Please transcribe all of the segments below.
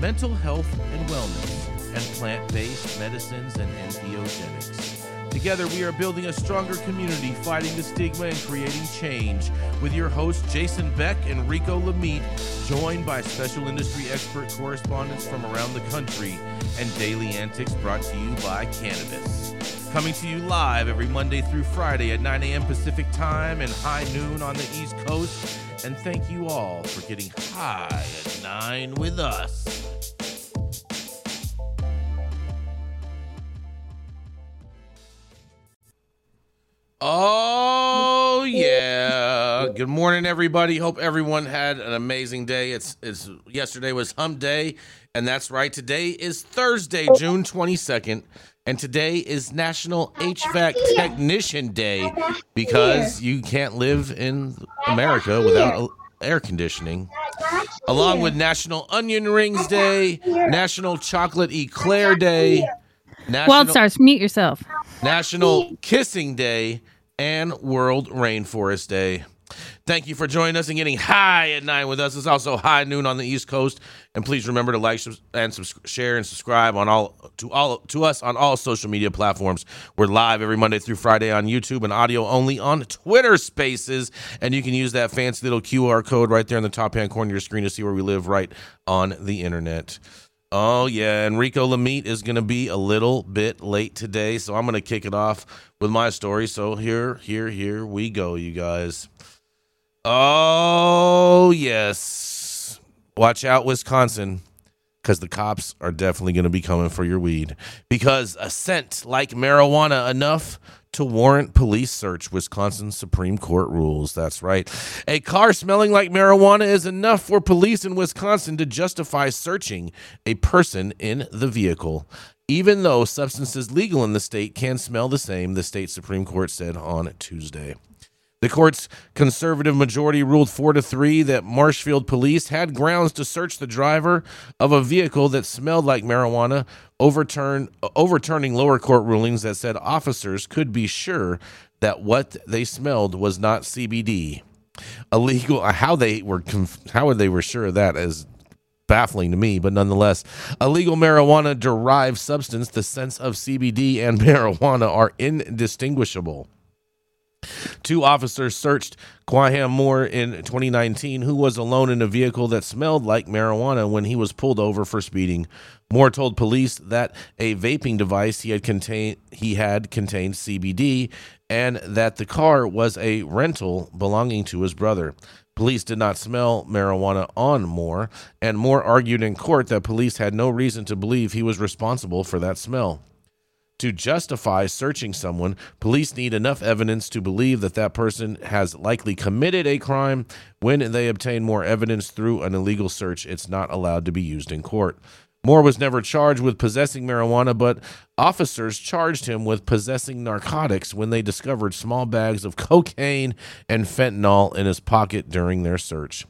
mental health and wellness, and plant based medicines and entheogenics. Together, we are building a stronger community, fighting the stigma and creating change. With your hosts, Jason Beck and Rico Lamitte, joined by special industry expert correspondents from around the country, and daily antics brought to you by Cannabis. Coming to you live every Monday through Friday at 9 a.m. Pacific Time and high noon on the East Coast. And thank you all for getting high at 9 with us. Oh yeah. Good morning everybody. Hope everyone had an amazing day. It's it's yesterday was hump day and that's right. Today is Thursday, June 22nd, and today is National HVAC Technician Day because you can't live in America without air conditioning. Along with National Onion Rings Day, National Chocolate Eclair Day, National, Wild Stars, mute yourself. National Kissing Day, and World Rainforest Day. Thank you for joining us and getting high at nine with us. It's also high noon on the East Coast, and please remember to like and subs- share and subscribe on all to all to us on all social media platforms. We're live every Monday through Friday on YouTube and audio only on Twitter Spaces, and you can use that fancy little QR code right there in the top hand corner of your screen to see where we live right on the internet. Oh yeah, Enrico Lamitte is going to be a little bit late today, so I'm going to kick it off with my story. So here, here, here we go, you guys. Oh yes, watch out, Wisconsin, because the cops are definitely going to be coming for your weed. Because a scent like marijuana enough to warrant police search. Wisconsin Supreme Court rules. That's right. A car smelling like marijuana is enough for police in Wisconsin to justify searching a person in the vehicle. Even though substances legal in the state can smell the same, the state Supreme Court said on Tuesday. The court's conservative majority ruled 4 to 3 that Marshfield police had grounds to search the driver of a vehicle that smelled like marijuana, overturn, overturning lower court rulings that said officers could be sure that what they smelled was not CBD. Illegal how they were how they were sure of that is baffling to me, but nonetheless, illegal marijuana derived substance, the sense of CBD and marijuana are indistinguishable. Two officers searched Quaheem Moore in 2019, who was alone in a vehicle that smelled like marijuana when he was pulled over for speeding. Moore told police that a vaping device he had contained he had contained CBD and that the car was a rental belonging to his brother. Police did not smell marijuana on Moore, and Moore argued in court that police had no reason to believe he was responsible for that smell. To justify searching someone, police need enough evidence to believe that that person has likely committed a crime. When they obtain more evidence through an illegal search, it's not allowed to be used in court. Moore was never charged with possessing marijuana, but officers charged him with possessing narcotics when they discovered small bags of cocaine and fentanyl in his pocket during their search.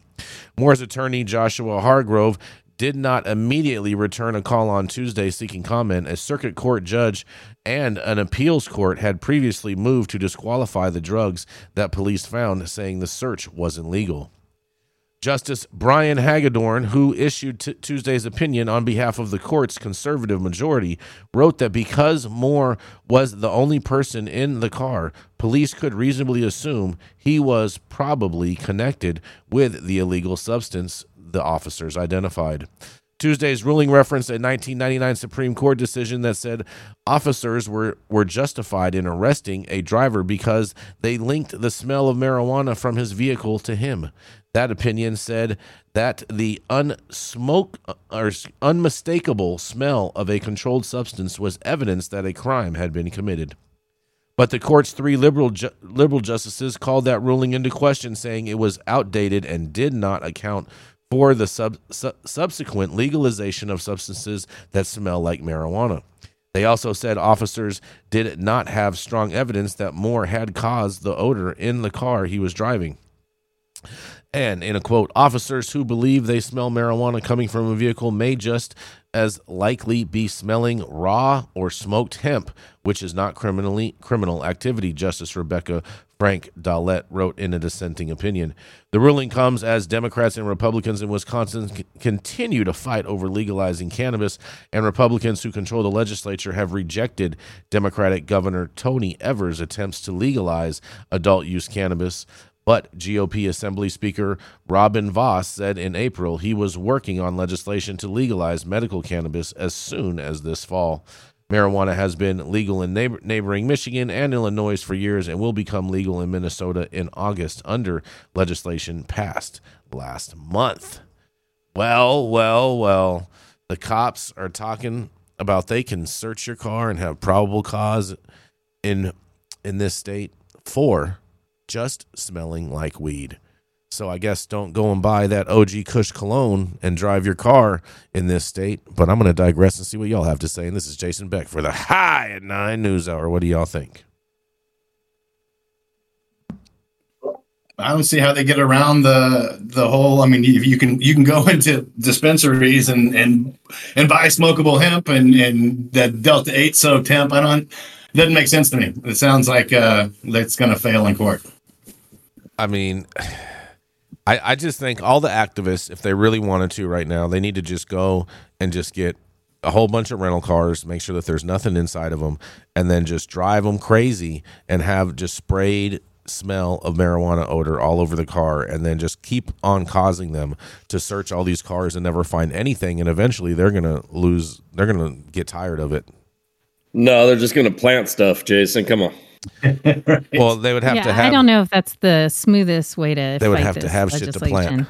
Moore's attorney, Joshua Hargrove, did not immediately return a call on Tuesday seeking comment. A circuit court judge and an appeals court had previously moved to disqualify the drugs that police found, saying the search wasn't legal. Justice Brian Hagedorn, who issued t- Tuesday's opinion on behalf of the court's conservative majority, wrote that because Moore was the only person in the car, police could reasonably assume he was probably connected with the illegal substance the officers identified. Tuesday's ruling referenced a 1999 Supreme Court decision that said officers were, were justified in arresting a driver because they linked the smell of marijuana from his vehicle to him. That opinion said that the unsmoke uh, or unmistakable smell of a controlled substance was evidence that a crime had been committed. But the court's three liberal ju- liberal justices called that ruling into question, saying it was outdated and did not account for the sub, su- subsequent legalization of substances that smell like marijuana. They also said officers did not have strong evidence that Moore had caused the odor in the car he was driving. And in a quote, officers who believe they smell marijuana coming from a vehicle may just as likely be smelling raw or smoked hemp, which is not criminally criminal activity, Justice Rebecca Frank Dallet wrote in a dissenting opinion. The ruling comes as Democrats and Republicans in Wisconsin c- continue to fight over legalizing cannabis, and Republicans who control the legislature have rejected Democratic Governor Tony Evers' attempts to legalize adult use cannabis. But GOP Assembly Speaker Robin Vos said in April he was working on legislation to legalize medical cannabis as soon as this fall. Marijuana has been legal in neighbor- neighboring Michigan and Illinois for years and will become legal in Minnesota in August under legislation passed last month. Well, well, well. The cops are talking about they can search your car and have probable cause in in this state for just smelling like weed. So I guess don't go and buy that OG Kush cologne and drive your car in this state. But I'm going to digress and see what y'all have to say. And this is Jason Beck for the High at Nine News Hour. What do y'all think? I don't see how they get around the the whole. I mean, you, you can you can go into dispensaries and and and buy smokable hemp and and that Delta Eight soaked hemp. I don't. It doesn't make sense to me. It sounds like uh, that's going to fail in court. I mean, I, I just think all the activists, if they really wanted to right now, they need to just go and just get a whole bunch of rental cars, make sure that there's nothing inside of them, and then just drive them crazy and have just sprayed smell of marijuana odor all over the car and then just keep on causing them to search all these cars and never find anything and eventually they're going to lose they're going to get tired of it. No, they're just going to plant stuff, Jason. Come on. right. Well, they would have yeah, to have I don't know if that's the smoothest way to. They would fight have to this have shit to plant.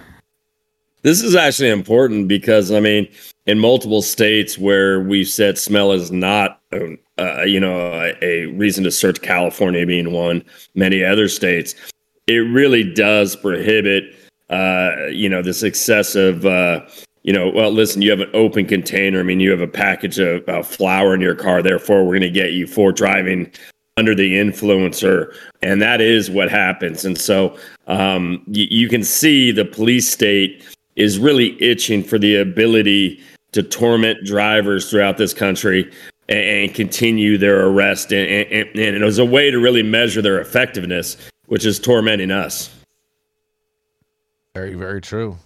This is actually important because I mean, in multiple states where we've said smell is not, um, uh, you know, a, a reason to search, California being one, many other states, it really does prohibit, uh, you know, this excessive. Uh, you know, well, listen, you have an open container. I mean, you have a package of uh, flour in your car. Therefore, we're going to get you for driving under the influencer. And that is what happens. And so um, y- you can see the police state is really itching for the ability to torment drivers throughout this country and, and continue their arrest. And, and, and it was a way to really measure their effectiveness, which is tormenting us. Very, very true.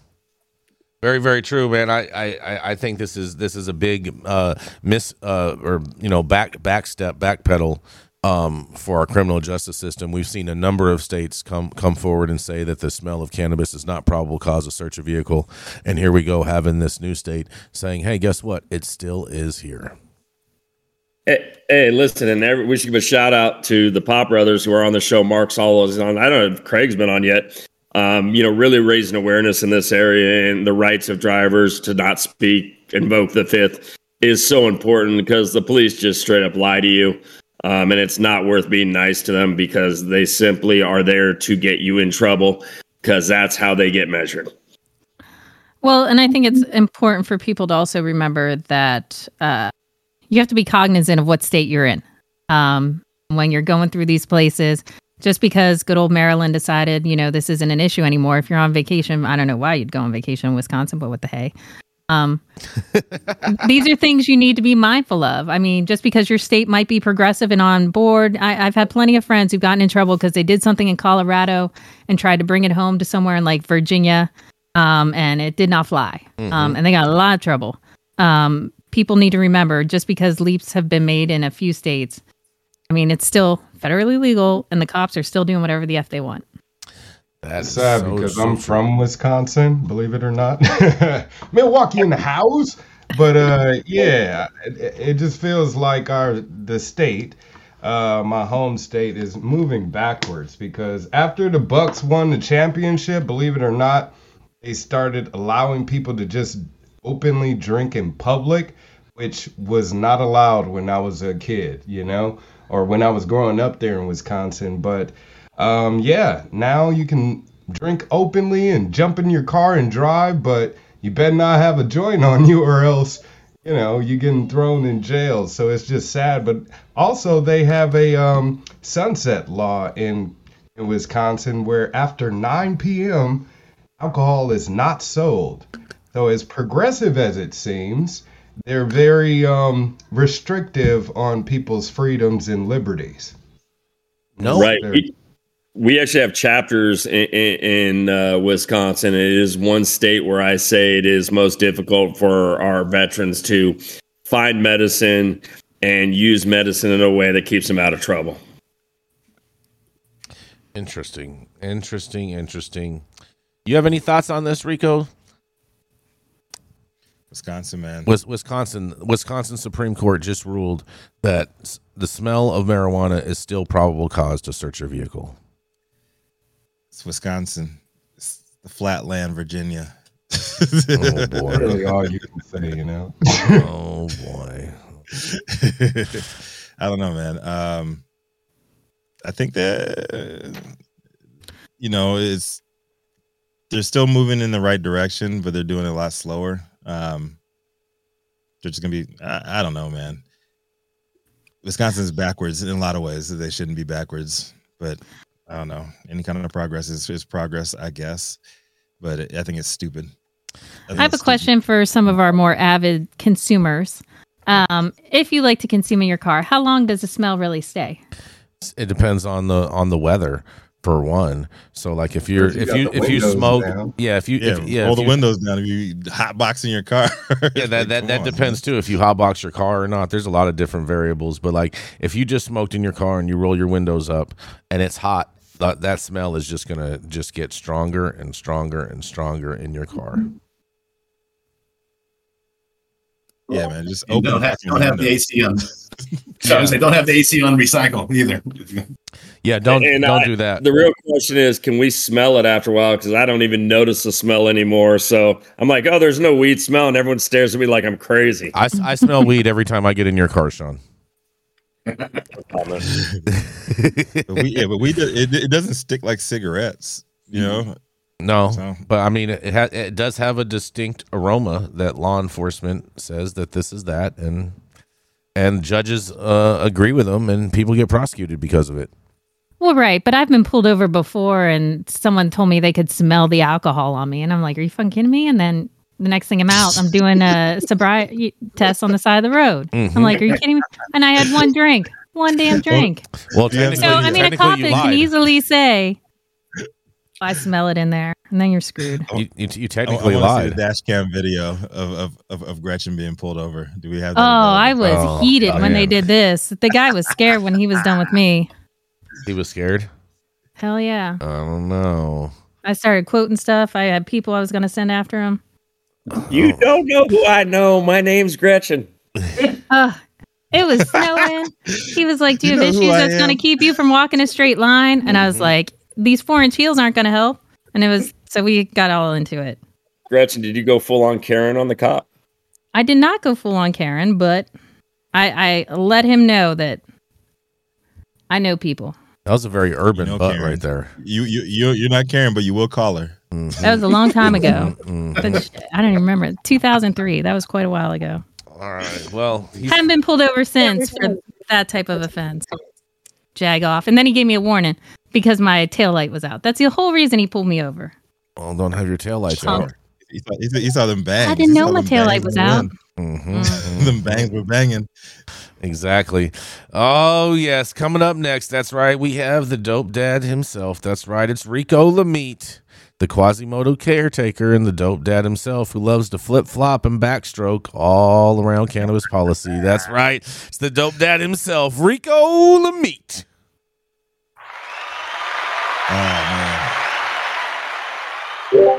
Very, very true, man. I, I, I think this is this is a big uh, miss uh, or you know back back step backpedal um, for our criminal justice system. We've seen a number of states come come forward and say that the smell of cannabis is not probable cause to search a vehicle, and here we go having this new state saying, "Hey, guess what? It still is here." Hey, hey, listen, and every, we should give a shout out to the Pop Brothers who are on the show. Mark Solo is on. I don't know if Craig's been on yet. Um, you know, really raising awareness in this area and the rights of drivers to not speak, invoke the fifth is so important because the police just straight up lie to you. Um, and it's not worth being nice to them because they simply are there to get you in trouble because that's how they get measured. Well, and I think it's important for people to also remember that uh, you have to be cognizant of what state you're in um, when you're going through these places. Just because good old Maryland decided, you know, this isn't an issue anymore. If you're on vacation, I don't know why you'd go on vacation in Wisconsin, but what the hey? Um, these are things you need to be mindful of. I mean, just because your state might be progressive and on board, I, I've had plenty of friends who've gotten in trouble because they did something in Colorado and tried to bring it home to somewhere in like Virginia, um, and it did not fly, um, and they got a lot of trouble. Um, people need to remember just because leaps have been made in a few states, I mean, it's still federally legal, and the cops are still doing whatever the f they want. That's sad so- because I'm from Wisconsin, believe it or not. Milwaukee in the house. But uh yeah, it, it just feels like our the state, uh my home state is moving backwards because after the Bucks won the championship, believe it or not, they started allowing people to just openly drink in public, which was not allowed when I was a kid, you know, or when I was growing up there in Wisconsin, but um, yeah, now you can drink openly and jump in your car and drive, but you better not have a joint on you or else you know you're getting thrown in jail. So it's just sad but also they have a um, sunset law in in wisconsin where after 9 p.m alcohol is not sold. So as progressive as it seems they're very um, restrictive on people's freedoms and liberties. No, right. They're- We, we actually have chapters in, in, in uh, Wisconsin. It is one state where I say it is most difficult for our veterans to find medicine and use medicine in a way that keeps them out of trouble. Interesting. Interesting. Interesting. You have any thoughts on this, Rico? Wisconsin, man. Wisconsin Wisconsin Supreme Court just ruled that the smell of marijuana is still probable cause to search your vehicle. It's Wisconsin. It's the flatland, Virginia. Oh boy. really all you can say you know oh boy. I don't know, man. Um, I think that you know it's they're still moving in the right direction, but they're doing it a lot slower. Um, they're just gonna be. I, I don't know, man. Wisconsin's backwards in a lot of ways. They shouldn't be backwards, but I don't know. Any kind of progress is, is progress, I guess. But it, I think it's stupid. think I have a it's stupid. question for some of our more avid consumers. Um, if you like to consume in your car, how long does the smell really stay? It depends on the on the weather for one. So like if you're If you if you if you smoke down. yeah if you Yeah, if, yeah roll if the you- windows down if you hot box in your car. yeah that that, that on, depends too if you hot box your car or not there's a lot of different variables but like if you just smoked in your car and you roll your windows up and it's hot that, that smell is just gonna just get stronger and stronger and stronger in your car Yeah, man. Just And open don't have, don't have the. AC on. Sorry, I was saying, don't have the AC on recycle either. yeah don't And don't I- do that The real question is, can we smell it after a while? Because I don't even notice the smell anymore. So I'm like, oh, there's no weed smell, and everyone stares at me like I'm crazy. I, I smell weed every time I get in your car Sean But we, yeah, but we do, it, it doesn't stick like cigarettes, you know. no So- but I mean it ha- it does have a distinct aroma that law enforcement says that this is that and and judges uh, agree with them and people get prosecuted because of it Well, right, but I've been pulled over before, and someone told me they could smell the alcohol on me, and I'm like, "Are you fucking kidding me?" And then the next thing I'm out, I'm doing a sobriety test on the side of the road. I'm mm-hmm. like, "Are you kidding me?" And I had one drink, one damn drink. well Yeah, technically, So I mean, a cop can easily say, "I smell it in there," and then you're screwed. You, you, you I, technically want to see lied. the dash cam video of, of, of, of Gretchen being pulled over. Do we have? Oh, I was Oh, heated oh, when yeah. they did this. The guy was scared when he was done with me. He was scared. Hell yeah! I don't know. I started quoting stuff. I had people I was going to send after him. You don't know who I know. My name's Gretchen. Uh, it was snowing. he was like, "Do you, You have issues that's going to keep you from walking a straight line?" And I was like, "These four inch heels aren't going to help." And it was so we got all into it. Gretchen, did you go full on Karen on the cop? I did not go full on Karen, but I, I let him know that I know people. That was a very urban You know butt Karen. right there. You you you you're not caring, but you will call her. Mhm, That was a long time ago. mhm. I don't even remember. 2003. That was quite a while ago. All right. Well, he's, Haven't been pulled over since for that type of offense. Jag off. And then he gave me a warning because my tail light was out. That's the whole reason he pulled me over. well, don't have your taillights Oh. out. He saw, he saw, he saw them bangs. I didn't know my them taillight bangs was in the out. wind. Mhm, them bangs were banging. Exactly. Oh, yes. Coming up next, that's right. We have the dope dad himself. That's right. It's Rico Lamitte, the Quasimodo caretaker and the dope dad himself who loves to flip flop and backstroke all around cannabis policy. That's right. It's the dope dad himself, Rico Lamitte. Oh man.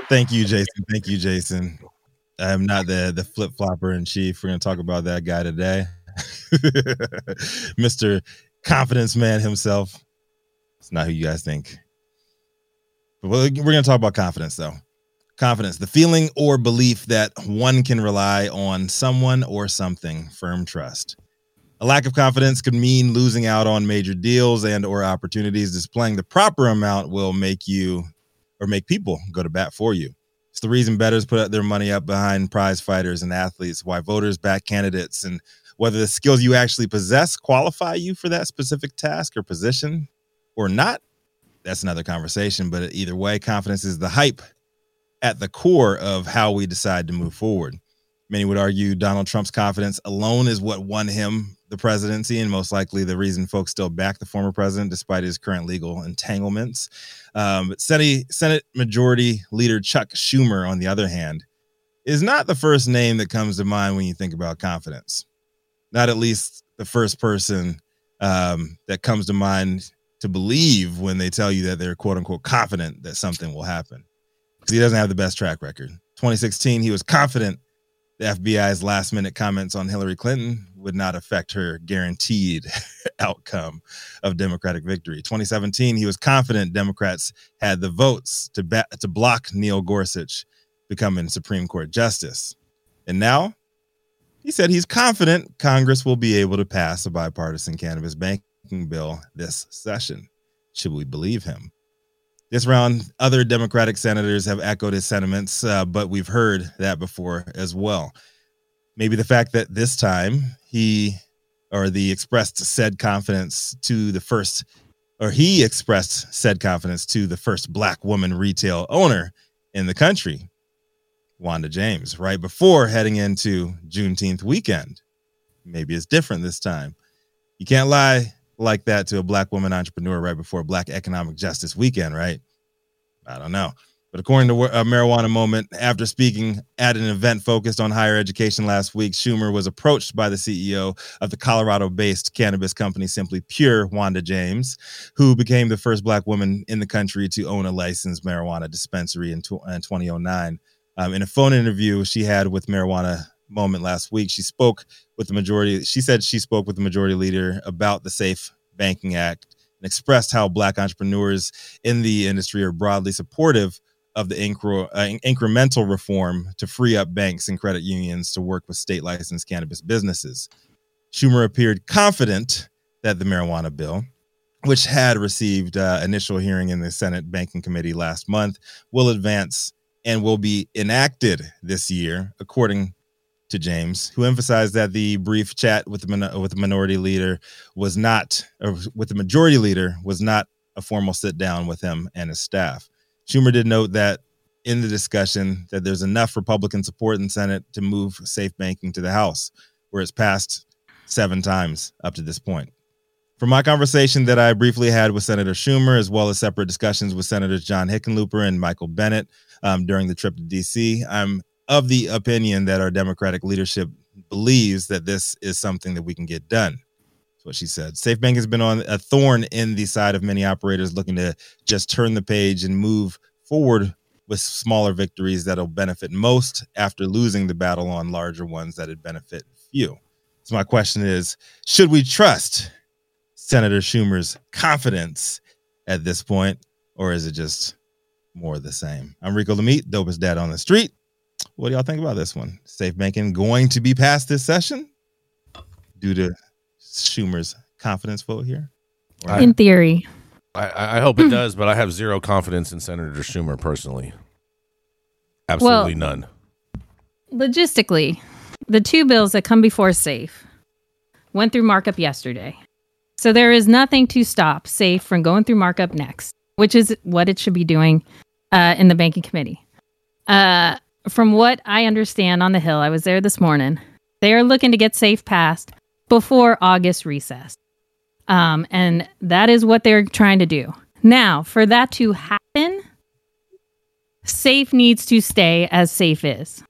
Thank you, Jason. Thank you, Jason. I am not the the flip flopper in chief. We're gonna talk about that guy today, Mister Confidence Man himself. It's not who you guys think. We're we're gonna talk about confidence, though. Confidence, the feeling or belief that one can rely on someone or something. Firm trust. A lack of confidence could mean losing out on major deals and or opportunities. Displaying the proper amount will make you or make people go to bat for you. It's the reason bettors put their money up behind prize fighters and athletes, why voters back candidates, and whether the skills you actually possess qualify you for that specific task or position or not. That's another conversation. But either way, confidence is the hype at the core of how we decide to move forward. Many would argue Donald Trump's confidence alone is what won him the presidency, and most likely the reason folks still back the former president despite his current legal entanglements. Um, but Senate, Senate Majority Leader Chuck Schumer, on the other hand, is not the first name that comes to mind when you think about confidence. Not at least the first person um, that comes to mind to believe when they tell you that they're quote unquote confident that something will happen. Because he doesn't have the best track record. 2016, he was confident the FBI's last minute comments on Hillary Clinton would not affect her guaranteed outcome of Democratic victory. 2017, he was confident Democrats had the votes to ba- to block Neil Gorsuch becoming Supreme Court justice. And now he said he's confident Congress will be able to pass a bipartisan cannabis banking bill this session. Should we believe him? This round, other Democratic senators have echoed his sentiments, uh, but we've heard that before as well. Maybe the fact that this time he or the expressed said confidence to the first, or he expressed said confidence to the first black woman retail owner in the country, Wanda James, right before heading into Juneteenth weekend. Maybe it's different this time. You can't lie like that to a black woman entrepreneur right before Black Economic Justice Weekend, right? I don't know. But according to a marijuana moment, after speaking at an event focused on higher education last week, Schumer was approached by the CEO of the Colorado based cannabis company Simply Pure, Wanda James, who became the first Black woman in the country to own a licensed marijuana dispensary in, in 2009. Um, in a phone interview she had with Marijuana Moment last week, she spoke with the majority. She said she spoke with the majority leader about the Safe Banking Act and expressed how Black entrepreneurs in the industry are broadly supportive of the uh, incremental reform to free up banks and credit unions to work with state licensed cannabis businesses. Schumer appeared confident that the marijuana bill, which had received uh, initial hearing in the Senate Banking Committee last month, will advance and will be enacted this year, according to James, who emphasized that the brief chat with the with the minority leader was not, or with the majority leader was not a formal sit down with him and his staff. Schumer did note that in the discussion that there's enough Republican support in Senate to move safe banking to the House, where it's passed seven times up to this point. From my conversation that I briefly had with Senator Schumer, as well as separate discussions with Senators John Hickenlooper and Michael Bennet um, during the trip to DC, I'm of the opinion that our Democratic leadership believes that this is something that we can get done. That's what she said. Safe Bank has been on a thorn in the side of many operators looking to just turn the page and move forward with smaller victories that'll benefit most after losing the battle on larger ones that'd benefit few. So my question is, should we trust Senator Schumer's confidence at this point, or is it just more the same? I'm Rico Lamitte, dopest dad on the street. What do y'all think about this one? Safe banking going to be passed this session due to Schumer's confidence vote here? I- In theory. I, I hope it does, but I have zero confidence in Senator Schumer personally. Absolutely none. logistically, the two bills that come before SAFE went through markup yesterday. So there is nothing to stop SAFE from going through markup next, which is what it should be doing uh, in the banking committee. Uh, from what I understand on the Hill, I was there this morning. They are looking to get SAFE passed before August recess. Um, and that is what they're trying to do. Now, for that to happen, SAFE needs to stay as SAFE is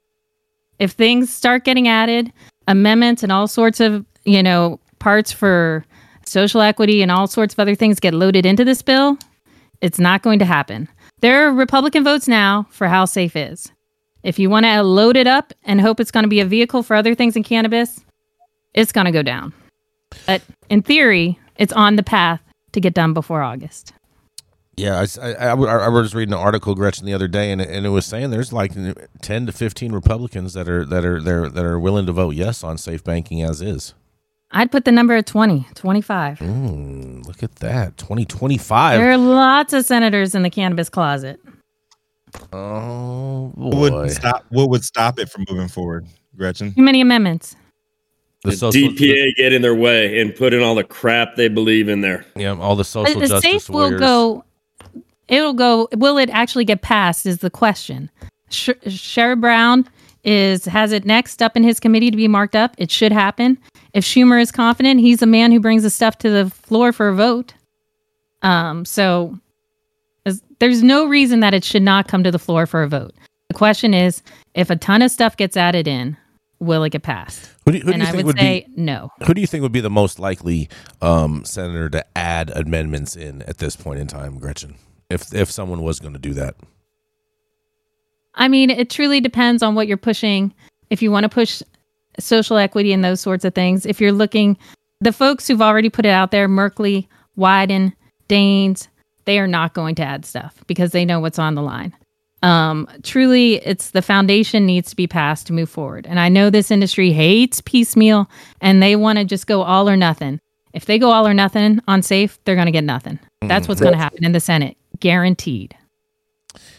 if things start getting added, amendments and all sorts of, you know, parts for social equity and all sorts of other things get loaded into this bill, it's not going to happen. There are Republican votes now for how safe is. If you want to load it up and hope it's going to be a vehicle for other things in cannabis, it's going to go down. But in theory, it's on the path to get done before August. Yeah, I, I, I, I was reading an article, Gretchen, the other day, and it, and it was saying there's like ten to fifteen Republicans that are that are there that are willing to vote yes on safe banking as is. I'd put the number at 20, 25. Mm, look at that, twenty twenty five. There are lots of senators in the cannabis closet. Oh What boy. would stop? What would stop it from moving forward, Gretchen? Too many amendments. The The social, DPA get in their way and put in all the crap they believe in there. yeah, all the social the justice safe will go. It'll go. Will it actually get passed? Is the question. Sh- Sherrod Brown is has it next up in his committee to be marked up. It should happen. If Schumer is confident, he's the man who brings the stuff to the floor for a vote. Um. So as- there's no reason that it should not come to the floor for a vote. The question is, if a ton of stuff gets added in, will it get passed? Who do who do and you I think would, would say be? no. Who do you think would be the most likely um, senator to add amendments in at this point in time, Gretchen? If if someone was going to do that, I mean, it truly depends on what you're pushing. If you want to push social equity and those sorts of things, if you're looking, the folks who've already put it out there, Merkley, Wyden, Daines, they are not going to add stuff because they know what's on the line. Um, truly, it's the foundation needs to be passed to move forward. And I know this industry hates piecemeal and they want to just go all or nothing. If they go all or nothing on safe, they're going to get nothing. That's what's going to happen in the Senate, guaranteed.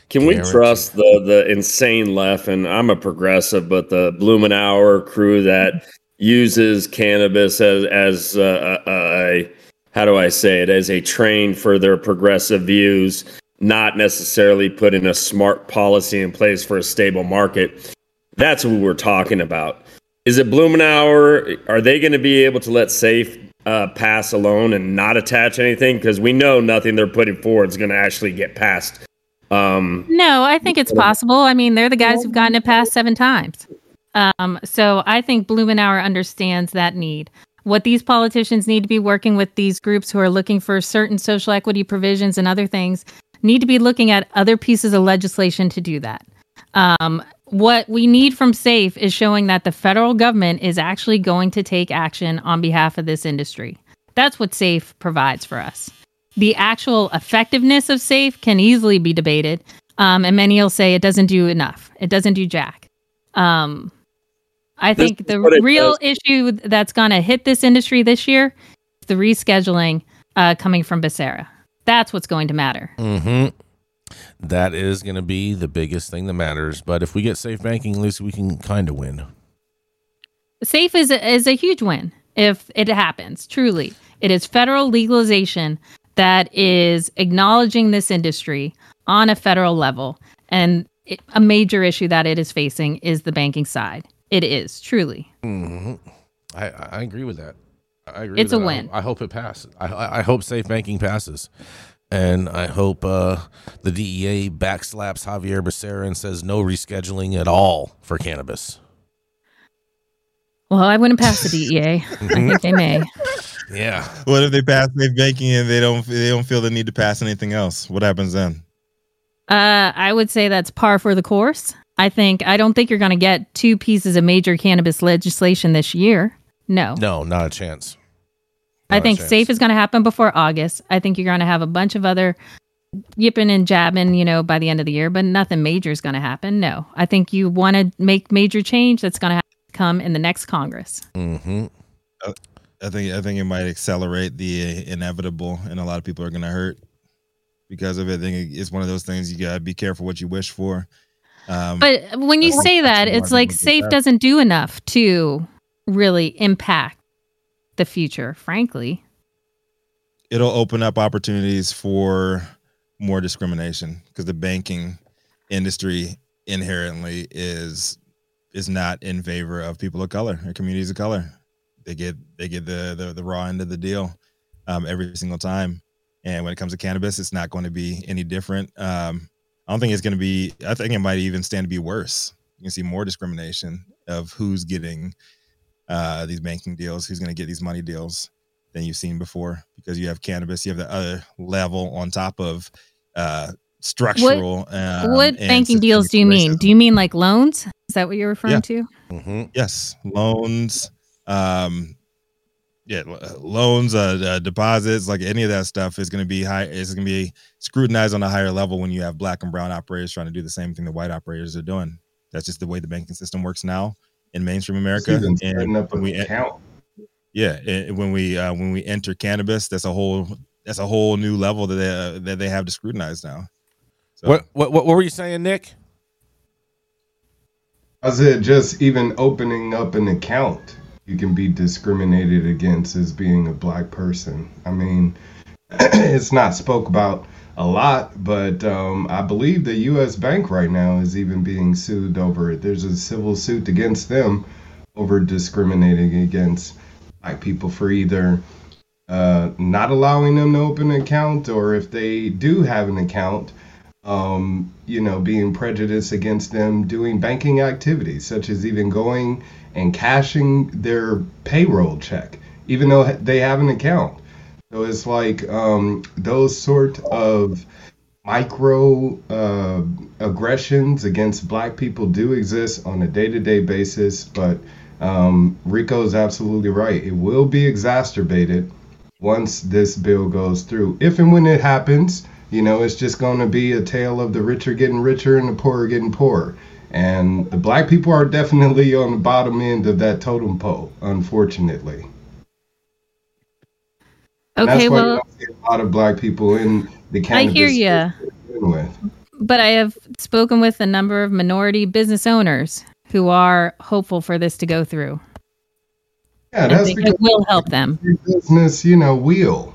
Can we trust the the insane left? And I'm a progressive, but the Blumenauer crew that uses cannabis as as uh, a, a how do I say it as a train for their progressive views, not necessarily putting a smart policy in place for a stable market. That's what we're talking about. Is it Blumenauer? Are they going to be able to let safe uh, pass alone and not attach anything? Because we know nothing they're putting forward is going to actually get passed. Um, No, I think it's possible. I mean, they're the guys who've gotten it passed seven times. Um, so I think Blumenauer understands that need. What these politicians need to be working with these groups who are looking for certain social equity provisions and other things need to be looking at other pieces of legislation to do that. Um, what we need from SAFE is showing that the federal government is actually going to take action on behalf of this industry. That's what SAFE provides for us the actual effectiveness of safe can easily be debated um, and many will say it doesn't do enough it doesn't do jack um, i This think the real does. issue that's going to hit this industry this year is the rescheduling uh, coming from Becerra. that's what's going to matter hmm that is going to be the biggest thing that matters. But if we get safe banking, at least we can kind of win. safe is a, is a huge win if it happens truly it is federal legalization that is acknowledging this industry on a federal level and it, a major issue that it is facing is the banking side it is truly hmm I, I agree with that. I agree. It's with a that. win. I, I hope it passes. I, I I hope safe banking passes, and I hope uh, the DEA backslaps Javier Becerra and says no rescheduling at all for cannabis. well i wouldn't pass the dea i think they may Yeah, What if they pass safe banking and they don't they don't feel the need to pass anything else? What happens then? uh, i would say that's par for the course i think i don't think you're going to get two pieces of major cannabis legislation this year no no, not a chance. I Not a think chance. safe is going to happen before August. I think you're going to have a bunch of other yipping and jabbing, you know, by the end of the year, but nothing major is going to happen. No, I think you want to make major change that's going to come in the next Congress. hmm I think I think it might accelerate the inevitable, and a lot of people are going to hurt because of it. I think it's one of those things you got to be careful what you wish for. Um, But when you say that, it's like safe that. doesn't do enough to really impact the future, frankly. it'll open up opportunities for more discrimination because the banking industry inherently is is not in favor of people of color or communities of color. They get they get the the, the raw end of the deal um, every single time. And when it comes to cannabis, it's not going to be any different. Um, I don't think it's going to be. I think it might even stand to be worse. You can see more discrimination of who's getting uh, these banking deals, who's going to get these money deals than you've seen before because you have cannabis, you have the other level on top of uh, structural. um, what banking deals do you systemic mean? Do you mean like loans? Is that what you're referring Yeah. to? hmm Yes, loans, um, yeah, loans, uh, uh, deposits, like any of that stuff is going to be high. Is going to be scrutinized on a higher level when you have black and brown operators trying to do the same thing the white operators are doing. That's just the way the banking system works now in mainstream America. Even And up when an we account. yeah, and when we uh, when we enter cannabis, that's a whole that's a whole new level that they uh, that they have to scrutinize now. So, What, what what were you saying, Nick? I said just even opening up an account, you can be discriminated against as being a black person. I mean, it's not spoke about a lot, but um, I believe the U.S. Bank right now is even being sued over it. There's a civil suit against them over discriminating against black people for either uh, not allowing them to open an account or if they do have an account, um, you know, being prejudiced against them doing banking activities, such as even going and cashing their payroll check, even though they have an account. So it's like um, those sort of micro uh, aggressions against black people do exist on a day-to-day basis, but um, Rico is absolutely right. It will be exacerbated once this bill goes through. If and when it happens, you know, it's just going to be a tale of the richer getting richer and the poorer getting poorer. And the black people are definitely on the bottom end of that totem pole, unfortunately. Okay, you well, don't see a lot of black people in the I cannabis hear to begin with. but I have spoken with a number of minority business owners who are hopeful for this to go through. Yeah, and that's because it will help them. business, you know, wheel.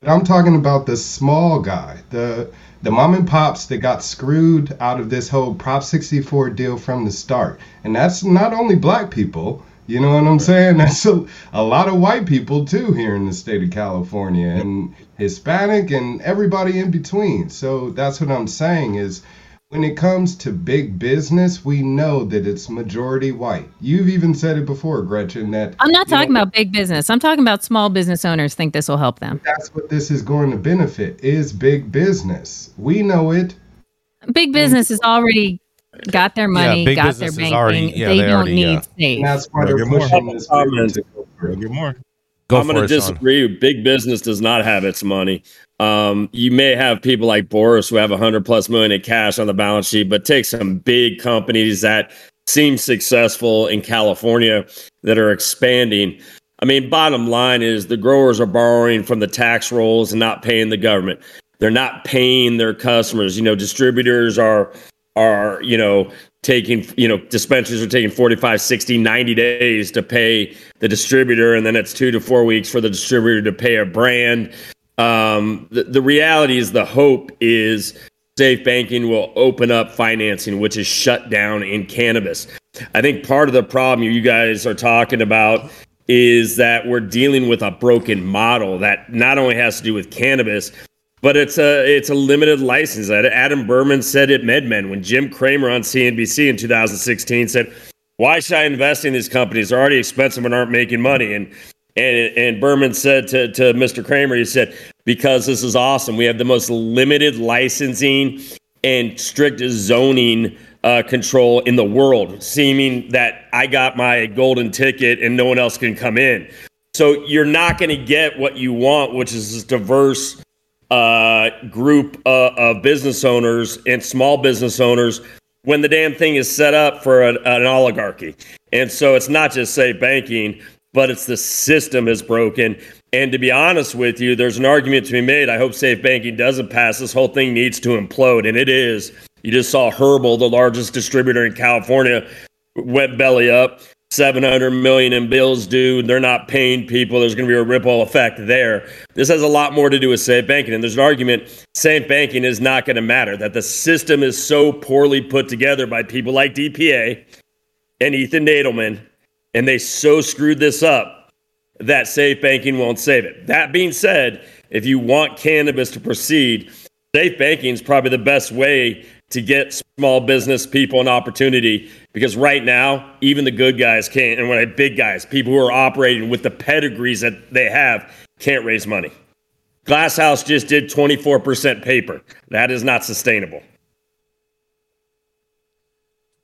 But I'm talking about the small guy, the the mom and pops that got screwed out of this whole Prop 64 deal from the start. And that's not only black people, you know what I'm saying? That's a, a lot of white people too here in the state of California and Hispanic and everybody in between. So that's what I'm saying is when it comes to big business, we know that it's majority white. You've even said it before, Gretchen, that I'm not you know, talking about big business. I'm talking about small business owners think this will help them. that's what this is going to benefit is big business. We know it. Big business has already got their money, big got their banking. already- yeah, they, they don't already, need yeah. state. And that's why Gotta they're get more. pushing this bill Comment. to go Go through. get more. Go I'm going to Sean. disagree. Big business does not have its money. Um, you may have people like Boris who have 100 plus million in cash on the balance sheet, but take some big companies that seem successful in California that are expanding. I mean, bottom line is the growers are borrowing from the tax rolls and not paying the government. They're not paying their customers. You know, distributors are are, you know, taking, you know, dispensaries are taking 45, 60, 90 days to pay the distributor. And then it's two to four weeks for the distributor to pay a brand. Um, the, the reality is the hope is safe banking will open up financing, which is shut down in cannabis. I think part of the problem you guys are talking about is that we're dealing with a broken model that not only has to do with cannabis, but it's a it's a limited license. Adam Bierman said at MedMen when Jim Cramer on CNBC in 2016 said, "Why should I invest in these companies? They're already expensive and aren't making money." And and and Bierman said to to Mr. Cramer, he said, "Because this is awesome. We have the most limited licensing and strict zoning." Uh, control in the world, seeming that I got my golden ticket and no one else can come in. So you're not going to get what you want, which is this diverse uh, group uh, of business owners and small business owners when the damn thing is set up for an, an oligarchy. And so it's not just say banking, but it's the system is broken. And to be honest with you, there's an argument to be made. I hope safe banking doesn't pass. This whole thing needs to implode, and it is. You just saw Herbl, the largest distributor in California, went belly up. 700 million in bills due. They're not paying people. There's going to be a ripple effect there. This has a lot more to do with safe banking. And there's an argument safe banking is not going to matter, that the system is so poorly put together by people like DPA and Ethan Nadelmann, and they so screwed this up that safe banking won't save it. That being said, if you want cannabis to proceed, safe banking is probably the best way to get small business people an opportunity because right now even the good guys can't and when I big guys people who are operating with the pedigrees that they have can't raise money Glass House just did 24% paper that is not sustainable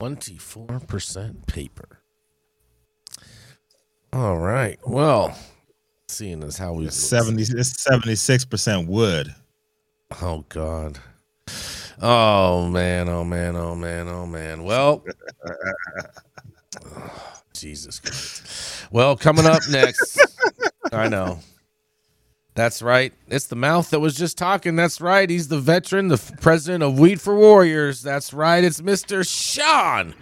24% paper. All right. Well, seeing as how we It's 70 it's 76% wood. Oh God. Oh man, oh man, oh man, oh man. Well, Jesus Christ. Well, coming up next, I know. That's right. It's the mouth that was just talking. That's right. He's the veteran, the f- president of Weed for Warriors. That's right. It's Mr. Sean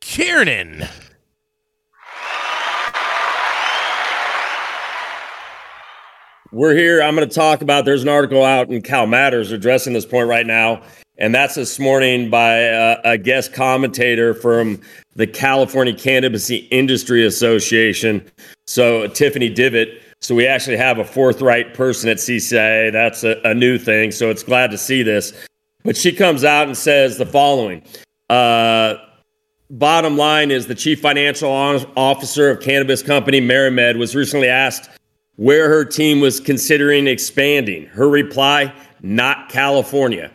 Kiernan. We're here. I'm going to talk about. There's an article out in Cal Matters addressing this point right now, and that's this morning by a, a guest commentator from the California Cannabis Industry Association. So Tiffany Devitt. So we actually have a forthright person at CCIA. That's a, a new thing. So it's glad to see this. But she comes out and says the following. Uh, bottom line is the chief financial officer of cannabis company MariMed was recently asked where her team was considering expanding. Her reply, not California.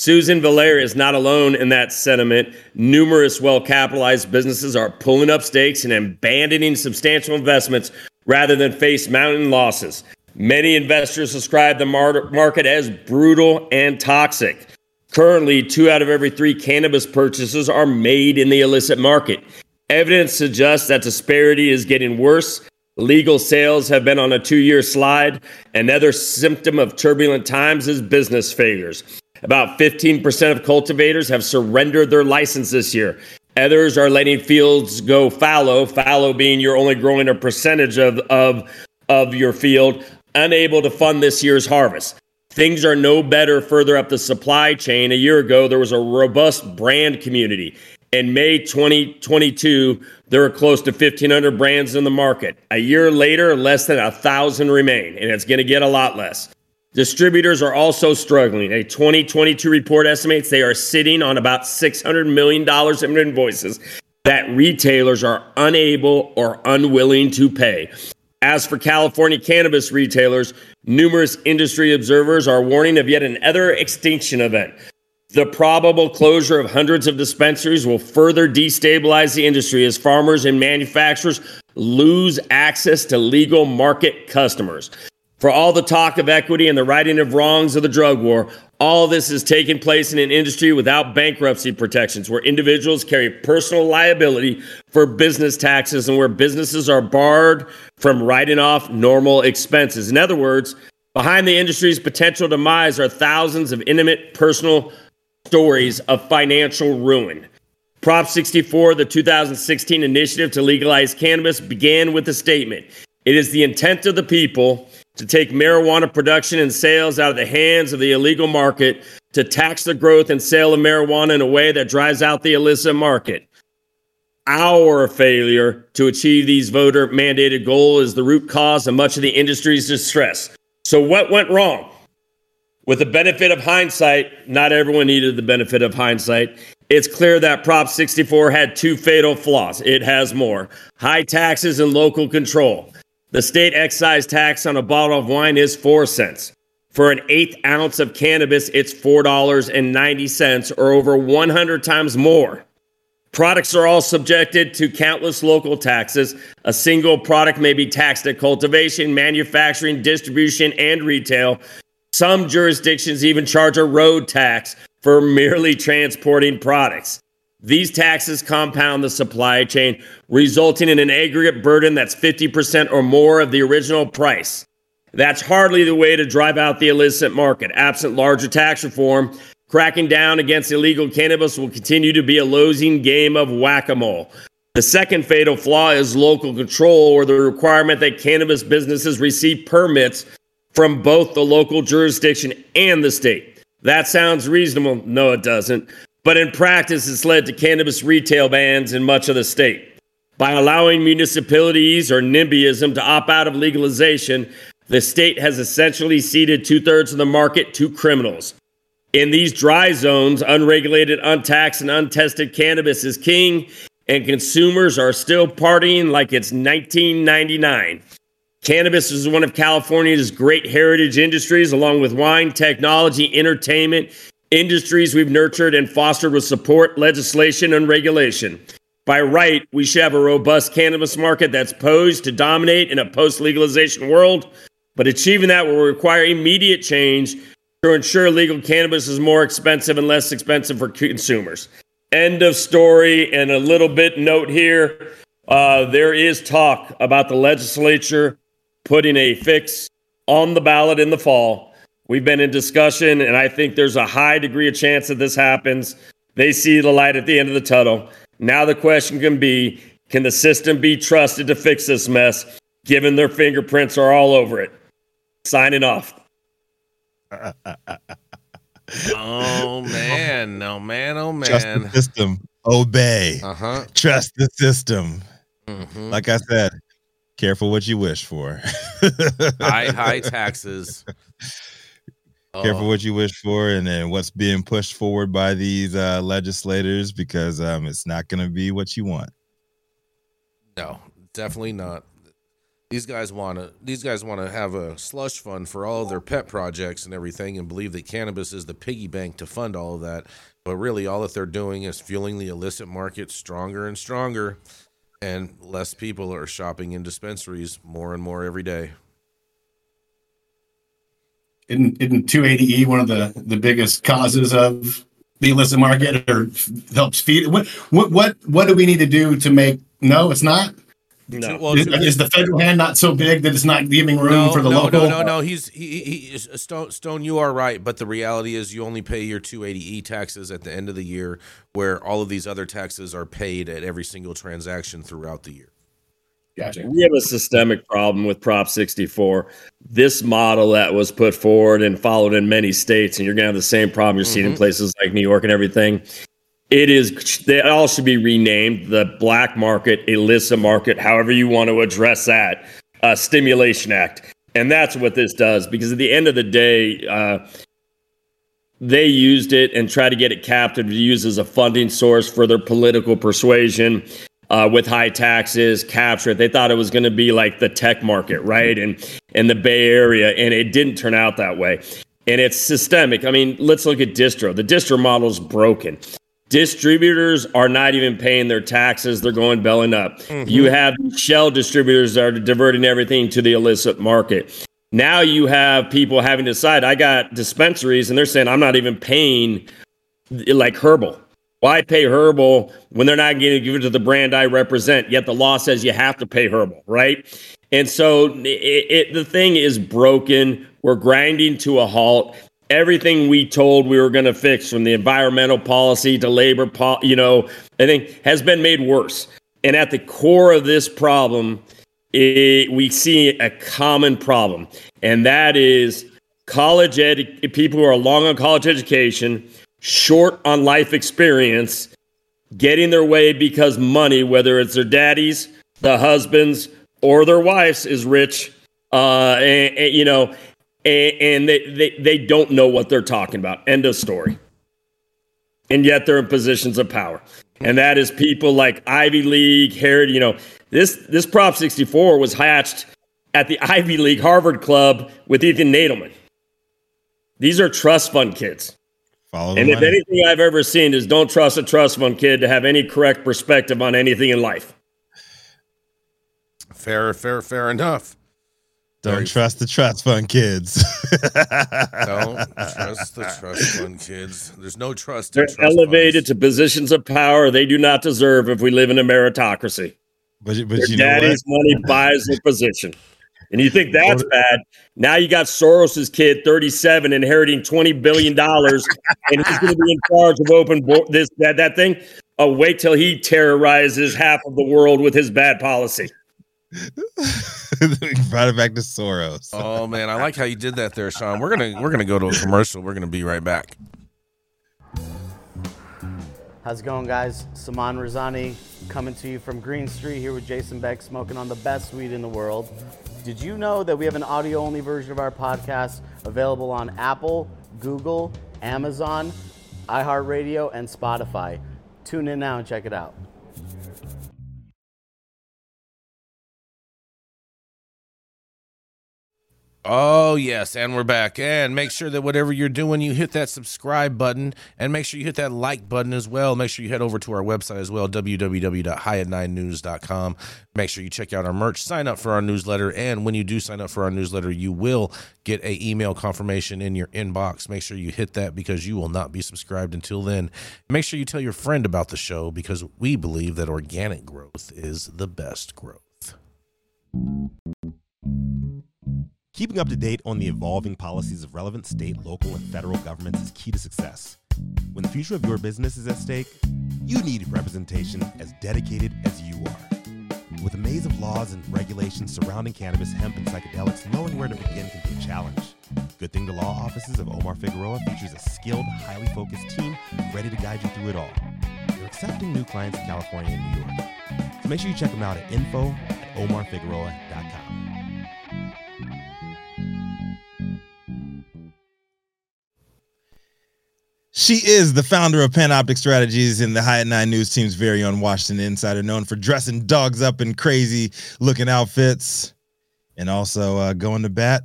Susan Villare is not alone in that sentiment. Numerous well capitalized businesses are pulling up stakes and abandoning substantial investments rather than face mounting losses. Many investors describe the market as brutal and toxic. Currently, two out of every three cannabis purchases are made in the illicit market. Evidence suggests that disparity is getting worse Legal sales have been on a two year slide. Another symptom of turbulent times is business failures. About 15% of cultivators have surrendered their license this year. Others are letting fields go fallow, fallow being you're only growing a percentage of, of, of your field, unable to fund this year's harvest. Things are no better further up the supply chain. A year ago, there was a robust brand community. In May 2022, there were close to 1,500 brands in the market. A year later, less than 1,000 remain, and it's going to get a lot less. Distributors are also struggling. A 2022 report estimates they are sitting on about $600 million in invoices that retailers are unable or unwilling to pay. As for California cannabis retailers, numerous industry observers are warning of yet another extinction event. The probable closure of hundreds of dispensaries will further destabilize the industry as farmers and manufacturers lose access to legal market customers. For all the talk of equity and the righting of wrongs of the drug war, all this is taking place in an industry without bankruptcy protections, where individuals carry personal liability for business taxes and where businesses are barred from writing off normal expenses. In other words, behind the industry's potential demise are thousands of intimate personal stories of financial ruin. Prop 64, the 2016 initiative to legalize cannabis, began with a statement It is the intent of the people to take marijuana production and sales out of the hands of the illegal market, to tax the growth and sale of marijuana in a way that drives out the illicit market. Our failure to achieve these voter mandated goals is the root cause of much of the industry's distress. So, what went wrong? With the benefit of hindsight, not everyone needed the benefit of hindsight. It's clear that Prop 64 had two fatal flaws. It has more high taxes and local control. The state excise tax on a bottle of wine is 4 cents. For an eighth ounce of cannabis, it's $4.90 or over 100 times more. Products are all subjected to countless local taxes. A single product may be taxed at cultivation, manufacturing, distribution, and retail, some jurisdictions even charge a road tax for merely transporting products. These taxes compound the supply chain, resulting in an aggregate burden that's 50% or more of the original price. That's hardly the way to drive out the illicit market. Absent larger tax reform, cracking down against illegal cannabis will continue to be a losing game of whack a mole. The second fatal flaw is local control, or the requirement that cannabis businesses receive permits from both the local jurisdiction and the state. That sounds reasonable. No, it doesn't. But in practice, it's led to cannabis retail bans in much of the state. By allowing municipalities or NIMBYism to opt out of legalization, the state has essentially ceded two thirds of the market to criminals. In these dry zones, unregulated, untaxed, and untested cannabis is king, and consumers are still partying like it's 1999. Cannabis is one of California's great heritage industries, along with wine, technology, entertainment, industries we've nurtured and fostered with support, legislation, and regulation. By right, we should have a robust cannabis market that's posed to dominate in a post legalization world, but achieving that will require immediate change to ensure legal cannabis is more expensive and less expensive for consumers. End of story. And a little bit note here uh, there is talk about the legislature putting a fix on the ballot in the fall. We've been in discussion, and I think there's a high degree of chance that this happens. They see the light at the end of the tunnel. Now the question can be can the system be trusted to fix this mess, given their fingerprints are all over it? Signing off. Oh man, Oh, man, oh man. Trust the man. system. Obey. Uh huh. Trust the system. hmm Like I said, careful what you wish for. High high taxes. careful Oh, what you wish for and then what's being pushed forward by these uh, legislators because um, it's not going to be what you want. no, definitely not. These guys want to. These guys want to have a slush fund for all of their pet projects and everything, and believe that cannabis is the piggy bank to fund all of that. But really, all that they're doing is fueling the illicit market stronger and stronger, and less people are shopping in dispensaries more and more every day. Isn't, isn't 280E one of the, the biggest causes of the illicit market or helps feed What, what, what, what do we need to do to make, no, it's not? No. Well, Is, is the federal hand not so big that it's not giving room no, for the no, local? No, no, no. He's he, he is uh, Stone. Stone, you are right, but the reality is you only pay your 280e taxes at the end of the year, where all of these other taxes are paid at every single transaction throughout the year. Gotcha. We have a systemic problem with Prop 64. This model that was put forward and followed in many states, and you're going to have the same problem you're seeing in Mhm. places like New York and everything. It is, they all should be renamed the black market, illicit market, however you want to address that, uh, Stimulation Act. And that's what this does, because at the end of the day, uh, they used it and tried to get it captive to use as a funding source for their political persuasion uh, with high taxes, capture it. They thought it was going to be like the tech market, right? And in the Bay Area, and it didn't turn out that way. And it's systemic. I mean, let's look at distro. The distro model is broken. Distributors are not even paying their taxes; they're going belling up. You have shell distributors that are diverting everything to the illicit market. Now you have people having to decide. I got dispensaries, and they're saying I'm not even paying like Herbl. Why pay Herbl when they're not going to give it to the brand I represent? Yet the law says you have to pay Herbl, right? And so it, it, the thing is broken. We're grinding to a halt. Everything we told we were going to fix, from the environmental policy to labor, po- you know, I think has been made worse. And at the core of this problem, it, we see a common problem, and that is college ed people who are long on college education, short on life experience, getting their way because money, whether it's their daddies, the husbands, or their wives, is rich. Uh, and, and, you know, and, and they, they they don't know what they're talking about. End of story. And yet they're in positions of power, and that is people like Ivy League, Harrod. You know, this this Prop 64 was hatched at the Ivy League Harvard Club with Ethan Nadelmann. These are trust fund kids. Follow And if money. anything I've ever seen is don't trust a trust fund kid to have any correct perspective on anything in life. Fair, fair, fair enough. Don't very- trust the trust fund kids. Don't trust the trust fund kids. There's no trust. They're in trust elevated funds. to positions of power they do not deserve if we live in a meritocracy. But, you- but Their you know what? daddy's money buys their position. And you think that's bad. Now you got Soros's kid, 37, inheriting $20 billion, and he's going to be in charge of open bo- this that, that thing. Oh, wait till he terrorizes half of the world with his bad policy. Brought it back to Soros. Oh man, I like how you did that there, Sean. We're gonna we're gonna go to a commercial. We're gonna be right back. How's it going, guys? Saman Razani coming to you from Green Street here with Jason Beck, smoking on the best weed in the world. Did you know that we have an audio only version of our podcast available on Apple, Google, Amazon, iHeartRadio, and Spotify? Tune in now and check it out. Oh yes, and we're back. And make sure that whatever you're doing, you hit that subscribe button, and make sure you hit that like button as well. Make sure you head over to our website as well, www.highat9news.com. Make sure you check out our merch, sign up for our newsletter, and when you do sign up for our newsletter, you will get a email confirmation in your inbox. Make sure you hit that because you will not be subscribed until then. Make sure you tell your friend about the show because we believe that organic growth is the best growth. Keeping up to date on the evolving policies of relevant state, local, and federal governments is key to success. When the future of your business is at stake, you need representation as dedicated as you are. With a maze of laws and regulations surrounding cannabis, hemp, and psychedelics, knowing where to begin can be a challenge. Good Thing to Law offices of Omar Figueroa features a skilled, highly focused team ready to guide you through it all. They're accepting new clients in California and New York. So make sure you check them out at info at omarfigueroa.com. She is the founder of Panoptic Strategies and the High at Nine News team's very own Washington insider, known for dressing dogs up in crazy looking outfits and also uh, going to bat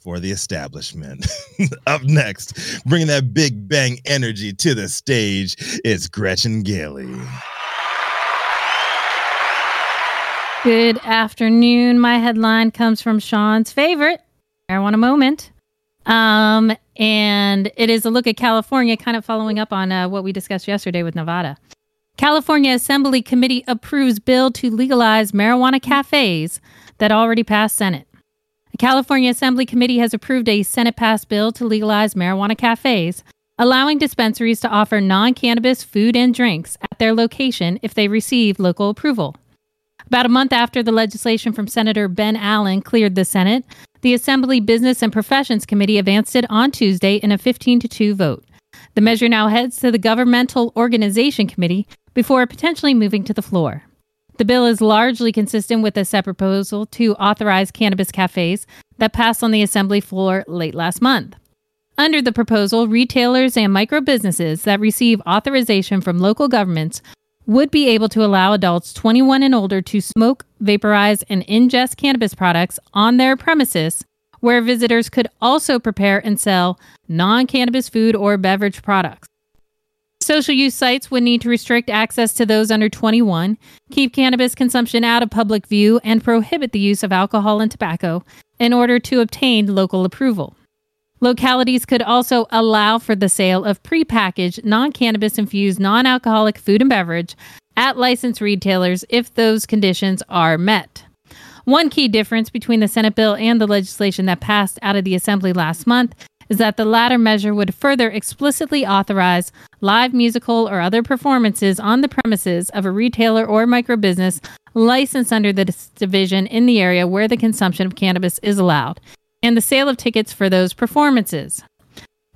for the establishment. up next, bringing that big bang energy to the stage, it's Gretchen Gailey. Good afternoon. My headline comes from Sean's favorite, Marijuana Moment. Um, and it is a look at California, kind of following up on uh, what we discussed yesterday with Nevada. California Assembly Committee approves bill to legalize marijuana cafes that already passed Senate. The California Assembly Committee has approved a Senate passed bill to legalize marijuana cafes, allowing dispensaries to offer non cannabis food and drinks at their location if they receive local approval. About a month after the legislation from Senator Ben Allen cleared the Senate, the Assembly Business and Professions Committee advanced it on Tuesday in a 15 to 2 vote. The measure now heads to the Governmental Organization Committee before potentially moving to the floor. The bill is largely consistent with a separate proposal to authorize cannabis cafes that passed on the Assembly floor late last month. Under the proposal, retailers and micro businesses that receive authorization from local governments would be able to allow adults 21 and older to smoke, vaporize, and ingest cannabis products on their premises, where visitors could also prepare and sell non cannabis food or beverage products. Social use sites would need to restrict access to those under 21, keep cannabis consumption out of public view, and prohibit the use of alcohol and tobacco in order to obtain local approval. Localities could also allow for the sale of prepackaged, non cannabis infused, non alcoholic food and beverage at licensed retailers if those conditions are met. One key difference between the Senate bill and the legislation that passed out of the Assembly last month is that the latter measure would further explicitly authorize live musical or other performances on the premises of a retailer or microbusiness licensed under this division in the area where the consumption of cannabis is allowed, and the sale of tickets for those performances.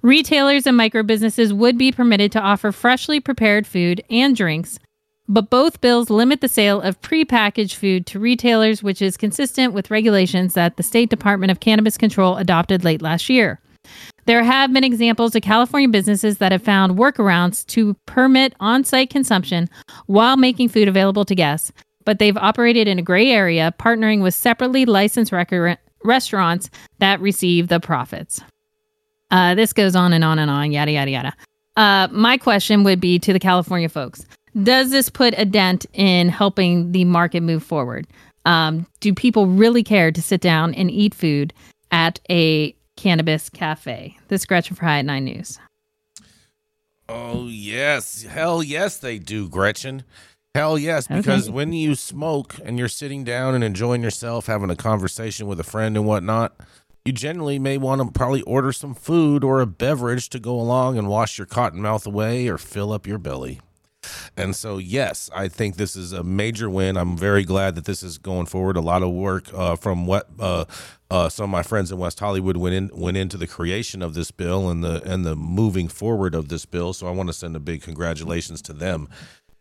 Retailers and microbusinesses would be permitted to offer freshly prepared food and drinks, but both bills limit the sale of prepackaged food to retailers, which is consistent with regulations that the State Department of Cannabis Control adopted late last year. There have been examples of California businesses that have found workarounds to permit on site consumption while making food available to guests, but they've operated in a gray area, partnering with separately licensed rec- restaurants that receive the profits. Uh, this goes on and on and on, yada, yada, yada. Uh, my question would be to the California folks Does this put a dent in helping the market move forward? Um, do people really care to sit down and eat food at a cannabis cafe? This is Gretchen High at Nine News. Oh, yes. Hell yes, they do, Gretchen. Hell yes, because when you smoke and you're sitting down and enjoying yourself, having a conversation with a friend and whatnot, you generally may want to probably order some food or a beverage to go along and wash your cotton mouth away or fill up your belly. And so, yes, I think this is a major win. I'm very glad that this is going forward. A lot of work uh, from what uh, uh, some of my friends in West Hollywood went in went into the creation of this bill and the and the moving forward of this bill. So I want to send a big congratulations to them.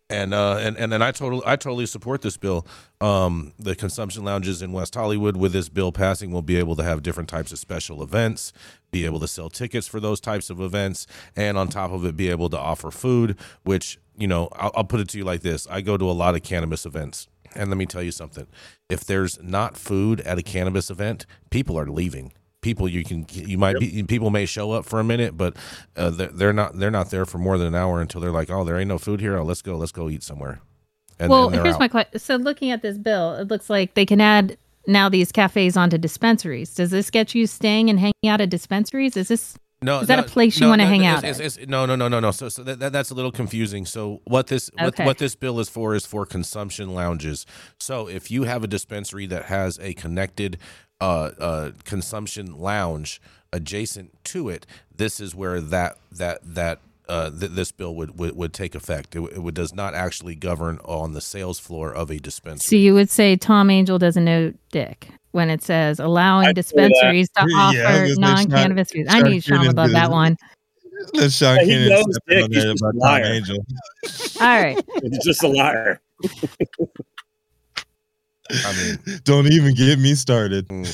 And uh, and and and I totally I totally support this bill. Um, the consumption lounges in West Hollywood, with this bill passing, will be able to have different types of special events, be able to sell tickets for those types of events, and on top of it, be able to offer food. Which you know, I'll, I'll put it to you like this: I go to a lot of cannabis events, and let me tell you something: if there's not food at a cannabis event, people are leaving. People you can you might be people may show up for a minute, but uh, they're, not they're not there for more than an hour until they're like, oh, there ain't no food here. Oh, let's go, let's go eat somewhere. And well, here's out. my question. So, looking at this bill, it looks like they can add now these cafes onto dispensaries. Does this get you staying and hanging out at dispensaries? Is this No, Is that no, a place you no, wanna no, hang out it's- it's- no, no, no, no, no. So, so that, that, that's a little confusing. So, what this what, what this bill is for is for consumption lounges. So, if you have a dispensary that has a connected uh, uh, consumption lounge adjacent to it, this is where that that that uh, th- this bill would, would, would take effect. It, w- it would, does not actually govern on the sales floor of a dispensary. So you would say Tom Angell doesn't know dick when it says allowing I'd say that. dispensaries to Yeah, offer gonna say Sean- non-cannabis foods. I Sean knew Sean would love that one. Let Sean Yeah, he knows step Dick, on he's there about a Tom liar. Angell. All right. He's just a liar. I mean, Don't even get me started. Mm,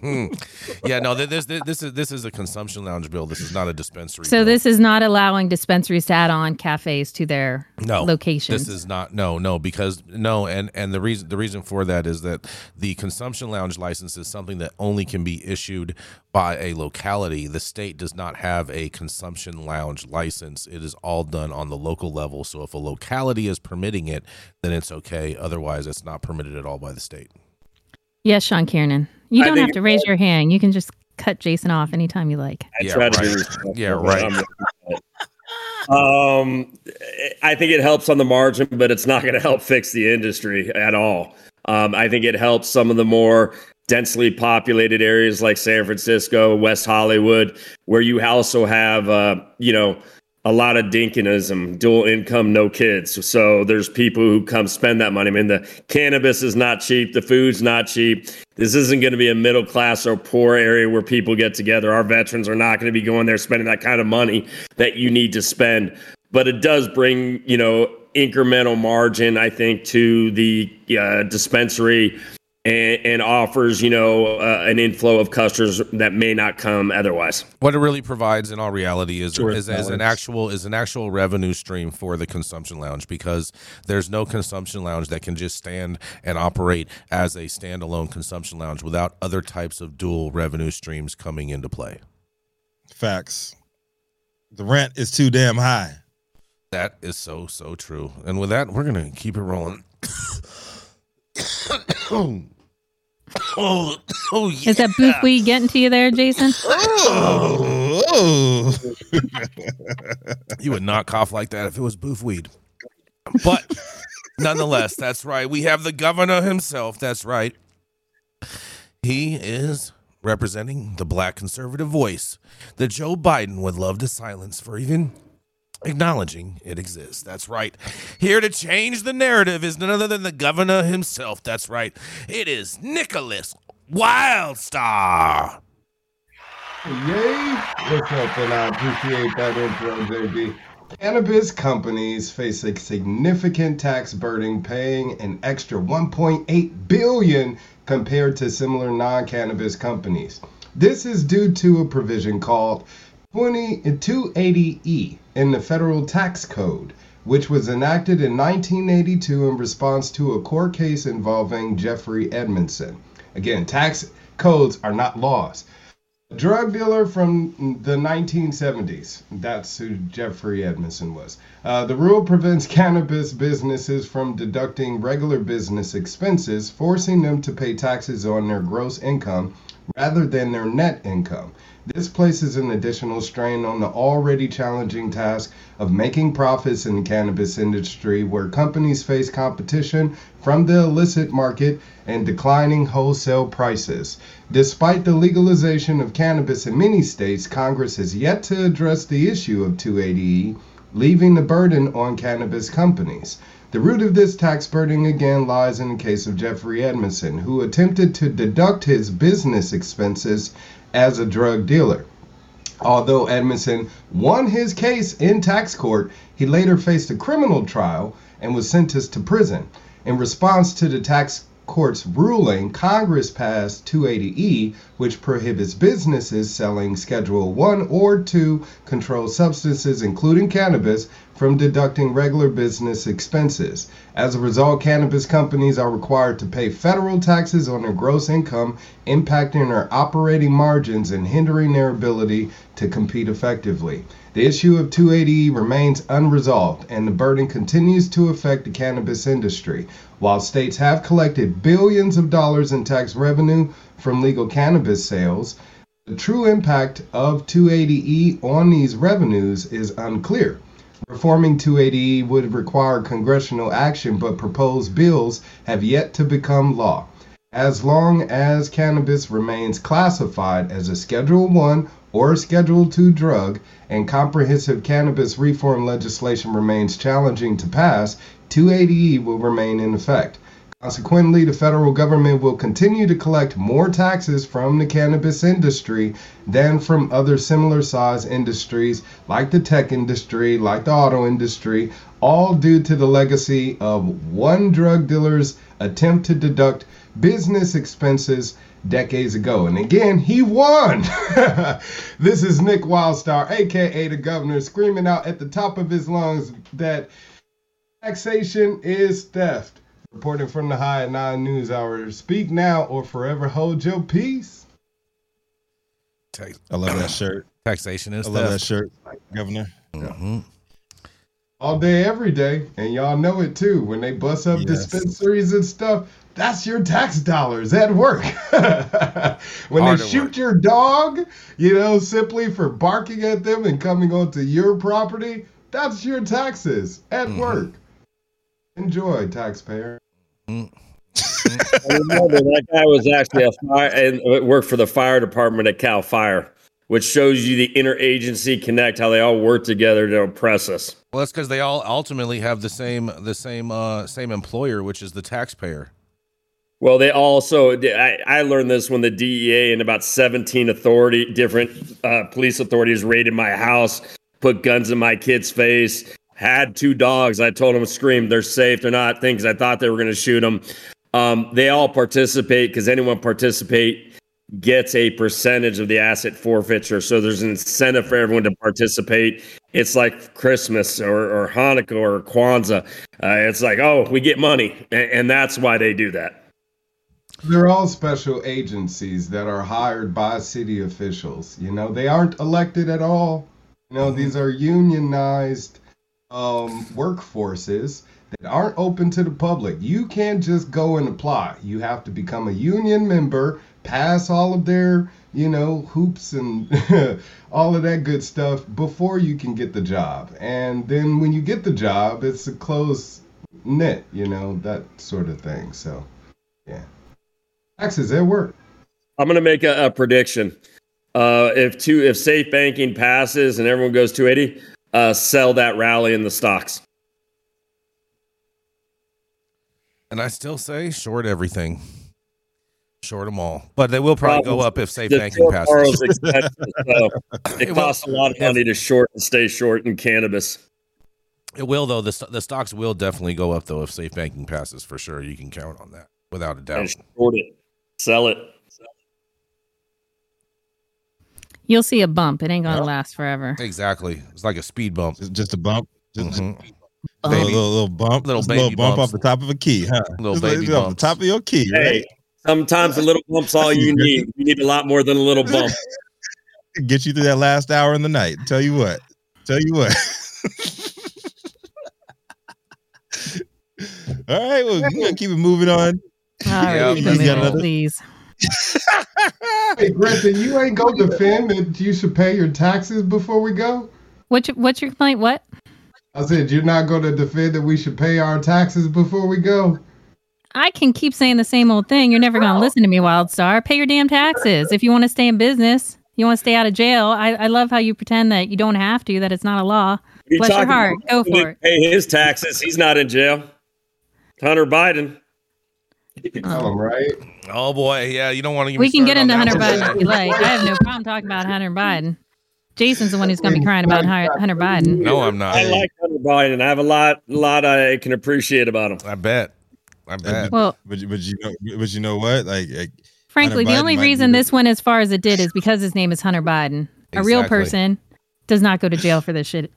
mm. yeah, no, this, this this is this is a consumption lounge bill. This is not a dispensary. So bill. this is not allowing dispensaries to add on cafes to their no locations. This is not no no because no and and the reason the reason for that is that the consumption lounge license is something that only can be issued by a locality. The state does not have a consumption lounge license. It is all done on the local level. So if a locality is permitting it, then it's okay. Otherwise, it's not permitted at all by the state. yes, Sean Kiernan. You don't have to raise your hand. You can just cut Jason off anytime you like. I Yeah, try to be right. Yeah, right. I'm- Um, I think it helps on the margin, but it's not going to help fix the industry at all. Um, I think it helps some of the more densely populated areas like San Francisco, West Hollywood, where you also have, uh, you know, a lot of dinkinism, dual income, no kids. So there's people who come spend that money. I mean, the cannabis is not cheap, the food's not cheap. This isn't going to be a middle class or poor area where people get together. Our veterans are not going to be going there spending that kind of money that you need to spend. But it does bring, you know, incremental margin, I think, to the uh, dispensary and, and offers, you know, uh, an inflow of customers that may not come otherwise. What it really provides, in all reality, is Sure, is, is an actual is an actual revenue stream for the consumption lounge because there's no consumption lounge that can just stand and operate as a standalone consumption lounge without other types of dual revenue streams coming into play. Facts. The rent is too damn high. That is so so true. And with that, we're gonna keep it rolling. oh, oh, yeah. Is that booth weed getting to you there, Jason? Oh, oh. You would not cough like that if it was booth weed. But nonetheless, that's right. We have the governor himself. That's right. He is representing the black conservative voice that Joe Biden would love to silence for even acknowledging it exists. That's right. Here to change the narrative is none other than the governor himself. That's right. It is Nickolas Wildstar. Yay! What's up? And I appreciate that intro, JB. Cannabis companies face a significant tax burden, paying an extra 1.8 billion compared to similar non-cannabis companies. This is due to a provision called 20 280E in the federal tax code, which was enacted in 1982 in response to a court case involving Jeffrey Edmondson. Again, tax codes are not laws drug dealer from the 1970s. That's who Jeffrey Edmondson was. Uh, the rule prevents cannabis businesses from deducting regular business expenses, forcing them to pay taxes on their gross income rather than their net income. This places an additional strain on the already challenging task of making profits in the cannabis industry, where companies face competition from the illicit market and declining wholesale prices. Despite the legalization of cannabis in many states, Congress has yet to address the issue of 280E, leaving the burden on cannabis companies. The root of this tax burden again lies in the case of Jeffrey Edmondson, who attempted to deduct his business expenses as a drug dealer. Although Edmondson won his case in tax court, he later faced a criminal trial and was sentenced to prison. In response to the tax court's ruling, Congress passed 280E, which prohibits businesses selling Schedule 1 or 2 controlled substances, including cannabis, from deducting regular business expenses. As a result, cannabis companies are required to pay federal taxes on their gross income, impacting their operating margins and hindering their ability to compete effectively. The issue of 280E remains unresolved, and the burden continues to affect the cannabis industry. While states have collected billions of dollars in tax revenue from legal cannabis sales, the true impact of 280E on these revenues is unclear. Reforming 280E would require congressional action, but proposed bills have yet to become law. as long as cannabis remains classified as a Schedule 1 or Schedule 2 drug and comprehensive cannabis reform legislation remains challenging to pass, 280E will remain in effect. Consequently, the federal government will continue to collect more taxes from the cannabis industry than from other similar size industries like the tech industry, like the auto industry, all due to the legacy of one drug dealer's attempt to deduct business expenses decades ago. And again, he won. this is Nick Wildstar, aka the governor, screaming out at the top of his lungs that taxation is theft. Reporting from the High at 9 News Hour. Speak now or forever hold your peace. Tax- I love that shirt. taxation is I love that shirt, Governor. Mhm. All day, every day. And y'all know it too. When they bust up Yes. dispensaries and stuff, that's your tax dollars at work. when Hard they shoot work. your dog, you know, simply for barking at them and coming onto your property, that's your taxes at Mhm. work. Enjoy, taxpayer. I remember that guy was actually a fire and uh, worked for the fire department at Cal Fire, which shows you the interagency connect, how they all work together to oppress us. Well, that's because they all ultimately have the same the same uh same employer, which is the taxpayer. Well, they also I, I learned this when the DEA and about 17 authority different uh, police authorities raided my house, put guns in my kid's face, had two dogs. I told them to scream, they're safe, they're not things. I thought they were going to shoot them. Um, they all participate because anyone participate gets a percentage of the asset forfeiture. So there's an incentive for everyone to participate. It's like Christmas or, or Hanukkah or Kwanzaa. Uh, it's like, oh, we get money, and, and that's why they do that. They're all special agencies that are hired by city officials. You know, they aren't elected at all. You know, these are unionized um, workforces that aren't open to the public. You can't just go and apply. You have to become a union member, pass all of their, you know, hoops and all of that good stuff before you can get the job. And then when you get the job, it's a close knit, you know, that sort of thing. So, yeah. Taxes at work. I'm going to make a, a prediction. Uh, if two, if safe banking passes and everyone goes 280, uh, sell that rally in the stocks. And I still say short everything. Short them all. But they will probably go up if safe banking passes. expensive, so it It will- costs a lot of money to short and stay short in cannabis. It will though. The the stocks will definitely go up though if safe banking passes for sure. You can count on that without a doubt. And short it, sell it. You'll see a bump. It ain't gonna Yep. last forever. Exactly. It's like a speed bump. Just, just a bump. Just Mhm. a Baby- little, little, little bump. Little Just a little baby bump bumps. off the top of a key, huh? Little Just like- baby just off the bumps. top of your key, Hey, right? sometimes a little bump's all you need. You need a lot more than a little bump. Get you through that last hour in the night. Tell you what. Tell you what. All right, well, we're gonna keep it moving on. All right, Yeah, keep it that's moving, all. please. Hey, Griffin, you ain't go defend that you should pay your taxes before we go? What's your, what's your complaint? What? I said, you're not going to defend that we should pay our taxes before we go? I can keep saying the same old thing. You're never gonna listen to me, Wildstar. Pay your damn taxes if you want to stay in business. You want to stay out of jail. I, I love how you pretend that you don't have to. That it's not a law. You Bless your heart. about Go who for it. Pay his taxes. He's not in jail. Hunter Biden. Tell them, right? Oh boy, yeah. You don't want to. We can get into on Hunter Biden if you like. I have no problem talking about Hunter Biden. Jason's the one who's going to be crying about Hunter Biden. No, I'm not. I like Hunter Biden. I have a lot, lot I can appreciate about him. I bet. I bet. Well, But you- but you know but you know what? Like, like frankly, the Biden only reason this went as far as it did is because his name is Hunter Biden. A real person does not go to jail for this shit.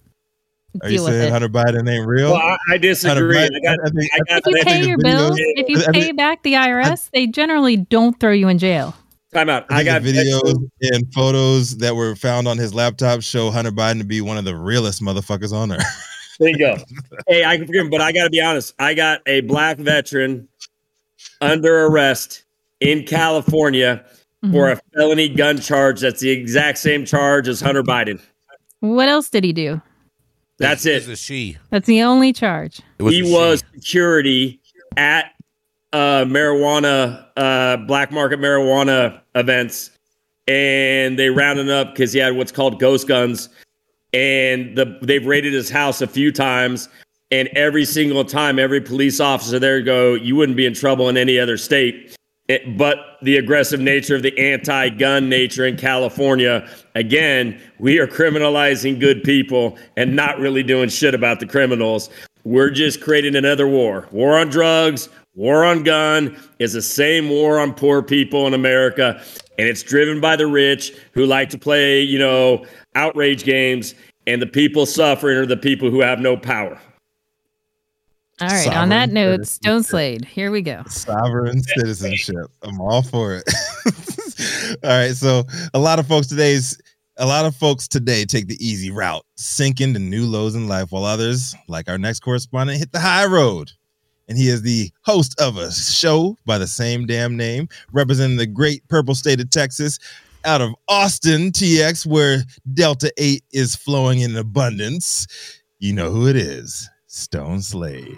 Are you with saying it. Hunter Biden ain't real? Well, I, I disagree. I got, I think- I got If you pay your videos- bills, if you pay back the IRS, they generally don't throw you in jail. time out. I I got think the videos and photos that were found on his laptop show Hunter Biden to be one of the realest motherfuckers on earth. Bingo. hey, I can forgive him, but I got to be honest. I got a black veteran under arrest in California for Mhm. a felony gun charge. That's the exact same charge as Hunter Biden. What else did he do? That's It's it. a she. That's the only charge. It was he a she. was security at uh, marijuana, uh, black market marijuana events, and they rounded him up because he had what's called ghost guns, and the they've raided his house a few times, and every single time, every police officer there go, you wouldn't be in trouble in any other state. It, but the aggressive nature of the anti-gun nature in California, again, we are criminalizing good people and not really doing shit about the criminals. We're just creating another war. War on drugs, war on gun is the same war on poor people in America, and it's driven by the rich who like to play, you know, outrage games, and the people suffering are the people who have no power. All right. on that note, Stone Slade, here we go. Sovereign citizenship. I'm all for it. all right. So a lot of folks today's a lot of folks today take the easy route, sink into new lows in life, while others, like our next correspondent, hit the high road. And he is the host of a show by the same damn name, representing the great purple state of Texas, out of Austin, TX, where Delta 8 is flowing in abundance. You know who it is. Stone Slade.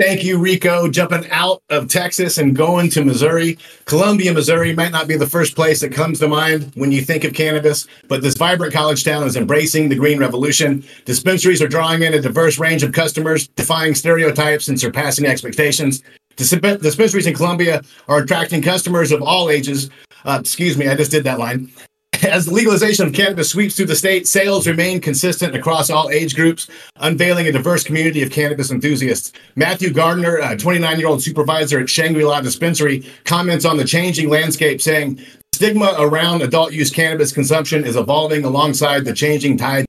Thank you, Rico. Jumping out of Texas and going to Missouri. Columbia, Missouri might not be the first place that comes to mind when you think of cannabis, but this vibrant college town is embracing the green revolution. Dispensaries are drawing in a diverse range of customers, defying stereotypes and surpassing expectations. Dispensaries in Columbia are attracting customers of all ages. Uh, excuse me, I just did that line. As the legalization of cannabis sweeps through the state, sales remain consistent across all age groups, unveiling a diverse community of cannabis enthusiasts. Matthew Gardner, a 29 year old supervisor at Shangri La Dispensary, comments on the changing landscape, saying, Stigma around adult use cannabis consumption is evolving alongside the changing tide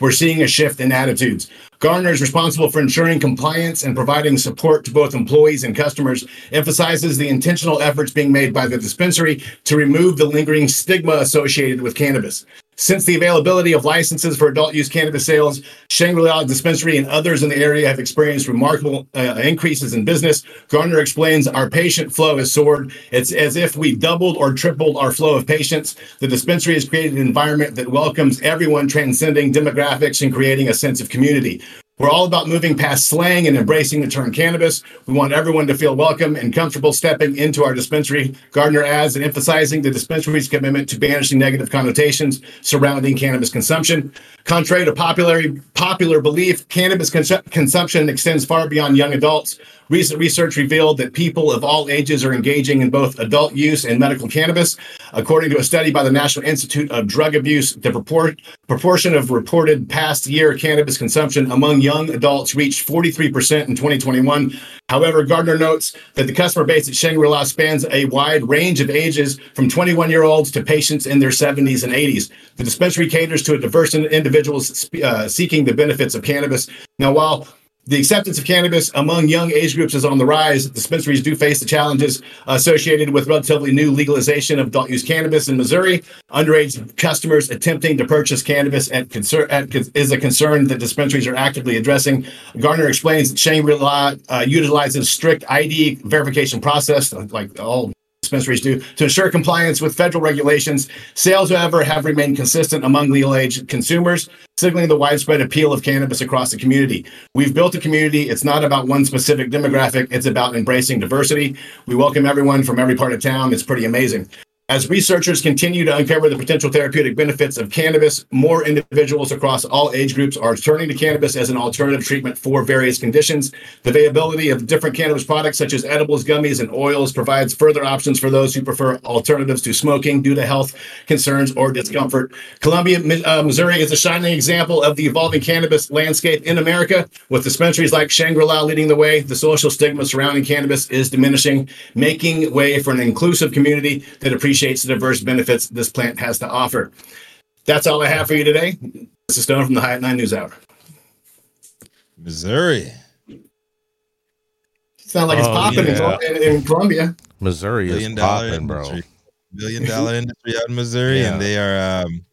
We're seeing a shift in attitudes. Gardner is responsible for ensuring compliance and providing support to both employees and customers, emphasizes the intentional efforts being made by the dispensary to remove the lingering stigma associated with cannabis. Since the availability of licenses for adult use cannabis sales, Shangri La Dispensary and others in the area have experienced remarkable uh, increases in business. Gardner explains our patient flow has soared. It's as if we doubled or tripled our flow of patients. The dispensary has created an environment that welcomes everyone, transcending demographics and creating a sense of community. We're all about moving past slang and embracing the term cannabis. We want everyone to feel welcome and comfortable stepping into our dispensary. Gardner adds and emphasizing the dispensary's commitment to banishing negative connotations surrounding cannabis consumption. Contrary to popular, popular belief, cannabis cons- consumption extends far beyond young adults. Recent research revealed that people of all ages are engaging in both adult use and medical cannabis. According to a study by the National Institute of Drug Abuse, the propor- proportion of reported past year cannabis consumption among young adults reached 43% in 2021. However, Gardner notes that the customer base at Shangri La spans a wide range of ages from 21 year olds to patients in their 70s and 80s. The dispensary caters to a diverse individuals uh, seeking the benefits of cannabis. Now, while the acceptance of cannabis among young age groups is on the rise. Dispensaries do face the challenges associated with relatively new legalization of adult use cannabis in Missouri. Underage customers attempting to purchase cannabis at concern, at, is a concern that dispensaries are actively addressing. Gardner explains that Shangri-La uh, utilizes strict ID verification process, like all dispensaries do to ensure compliance with federal regulations. Sales, however, have remained consistent among legal age consumers, signaling the widespread appeal of cannabis across the community. We've built a community. It's not about one specific demographic, it's about embracing diversity. We welcome everyone from every part of town. It's pretty amazing. As researchers continue to uncover the potential therapeutic benefits of cannabis, more individuals across all age groups are turning to cannabis as an alternative treatment for various conditions. The availability of different cannabis products, such as edibles, gummies, and oils, provides further options for those who prefer alternatives to smoking due to health concerns or discomfort. Columbia, uh, Missouri is a shining example of the evolving cannabis landscape in America, with dispensaries like Shangri La leading the way. The social stigma surrounding cannabis is diminishing, making way for an inclusive community that appreciates appreciates the diverse benefits this plant has to offer. That's all I have for you today. This is Stone from the High at Nine News Hour. Missouri. Sound like it's Oh, popping yeah. in, in, in Columbia. Missouri Billion is popping, bro. Billion dollar industry out in Missouri, Yeah. and they are. Um,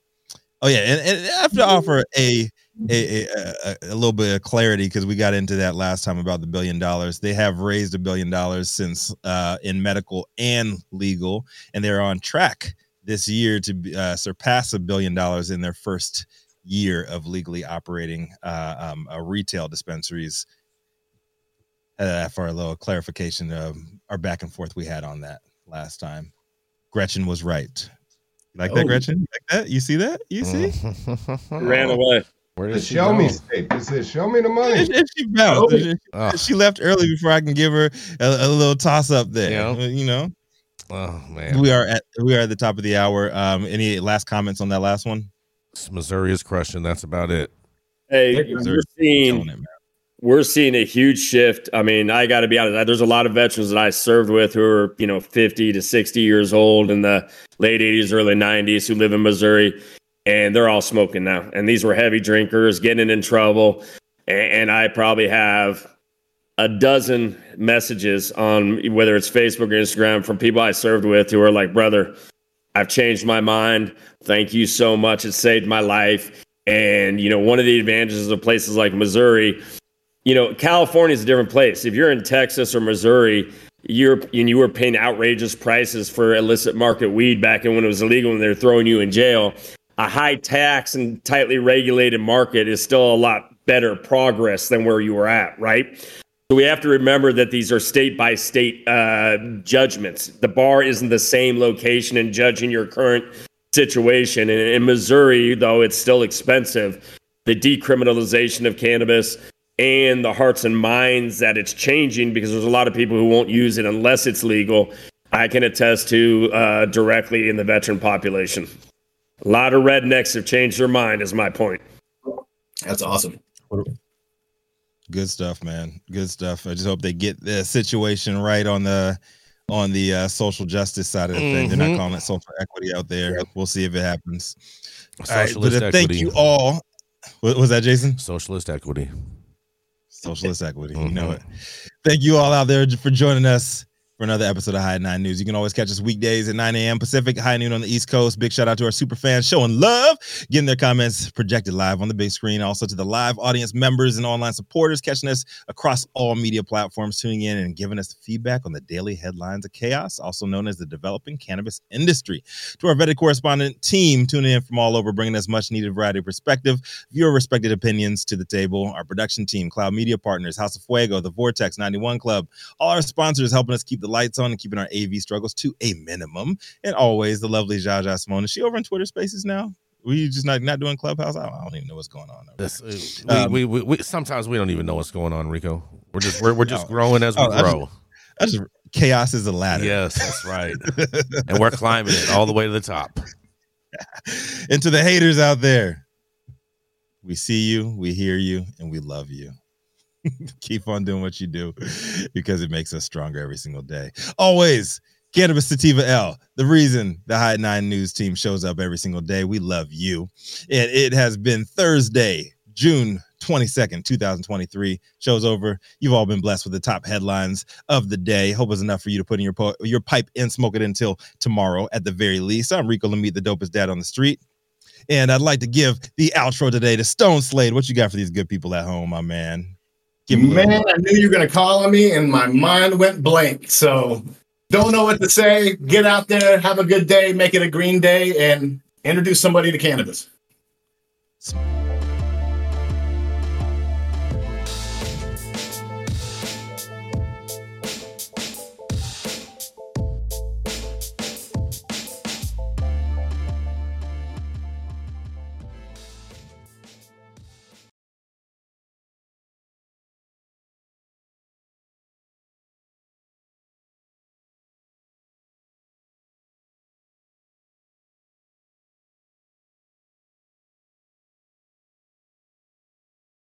oh yeah, and, and I have to offer a a, a, a, a little bit of clarity because we got into that last time about the billion dollars. They have raised a billion dollars since uh, in medical and legal, and they're on track this year to uh, surpass a billion dollars in their first year of legally operating uh, um, uh, retail dispensaries uh, for a little clarification of our back and forth we had on that last time. Gretchen was right. You like that, Oh. Gretchen? You like that? You see that? You see? Ran away. Where The did she show me go? state. It says, show me the If, money. if she bounced, Oh. if- Oh, she left early before I can give her a, a little toss up there. Yeah. You know, oh, man. we are at we are at the top of the hour. Um, any last comments on that last one? Missouri is crushing. That's about it. Hey, we're seeing it, we're seeing a huge shift. I mean, I got to be honest. There's a lot of veterans that I served with who are, you know, 50 to 60 years old in the late 80s, early 90s who live in Missouri, and they're all smoking now. And these were heavy drinkers, getting in trouble. And, and I probably have a dozen messages on whether it's Facebook or Instagram from people I served with who are like, brother, I've changed my mind. Thank you so much. It saved my life. And, you know, one of the advantages of places like Missouri, you know, California is a different place. If you're in Texas or Missouri, you're and you were paying outrageous prices for illicit market weed back in when it was illegal and they were throwing you in jail. A high tax and tightly regulated market is still a lot better progress than where you were at, right? So we have to remember that these are state by state judgments. The bar isn't the same location in judging your current situation. And in Missouri, though it's still expensive, the decriminalization of cannabis and the hearts and minds that it's changing because there's a lot of people who won't use it unless it's legal. I can attest to uh, directly in the veteran population. A lot of rednecks have changed their mind, is my point. That's awesome. Good stuff, man. Good stuff. I just hope they get the situation right on the on the uh, social justice side of the thing. They're not calling it social equity out there. We'll see if it happens. All right, Socialist but uh, thank you all. What was that, Jason? Socialist equity. Socialist equity. You know Mhm. it. Thank you all out there for joining us for another episode of High Nine News. You can always catch us weekdays at 9 a.m. Pacific, high noon on the East Coast. Big shout out to our super fans showing love, getting their comments projected live on the big screen. Also to the live audience members and online supporters catching us across all media platforms, tuning in and giving us feedback on the daily headlines of chaos, also known as the developing cannabis industry. To our vetted correspondent team tuning in from all over, bringing us much needed variety of perspective, viewer respected opinions to the table. Our production team, Cloud Media Partners, House of Fuego, the Vortex 91 Club, all our sponsors helping us keep the lights on and keeping our AV struggles to a minimum. And always the lovely Jaja Simone. Is she over in Twitter Spaces now? We just not not doing Clubhouse. I don't, I don't even know what's going on. over This, there. uh, Um, we, we, we, sometimes we don't even know what's going on, Rico. We're just we're, we're just Oh. growing as we Oh, I just- grow. I just chaos is a ladder. Yes, that's right. and we're climbing it all the way to the top. and to the haters out there, we see you, we hear you, and we love you. Keep on doing what you do because it makes us stronger every single day. Always, Cannabis Sativa L, the reason the High Nine News team shows up every single day. We love you. And it has been Thursday, June 22nd, 2023. Show's over. You've all been blessed with the top headlines of the day. Hope it's enough for you to put in your, po- your pipe and smoke it until tomorrow at the very least. I'm Rico Lamitte, the dopest dad on the street. And I'd like to give the outro today to Stone Slade. What you got for these good people at home, my man? Man, I knew you were going to call on me, and my mind went blank. So, don't know what to say. Get out there, have a good day, make it a green day, and introduce somebody to cannabis.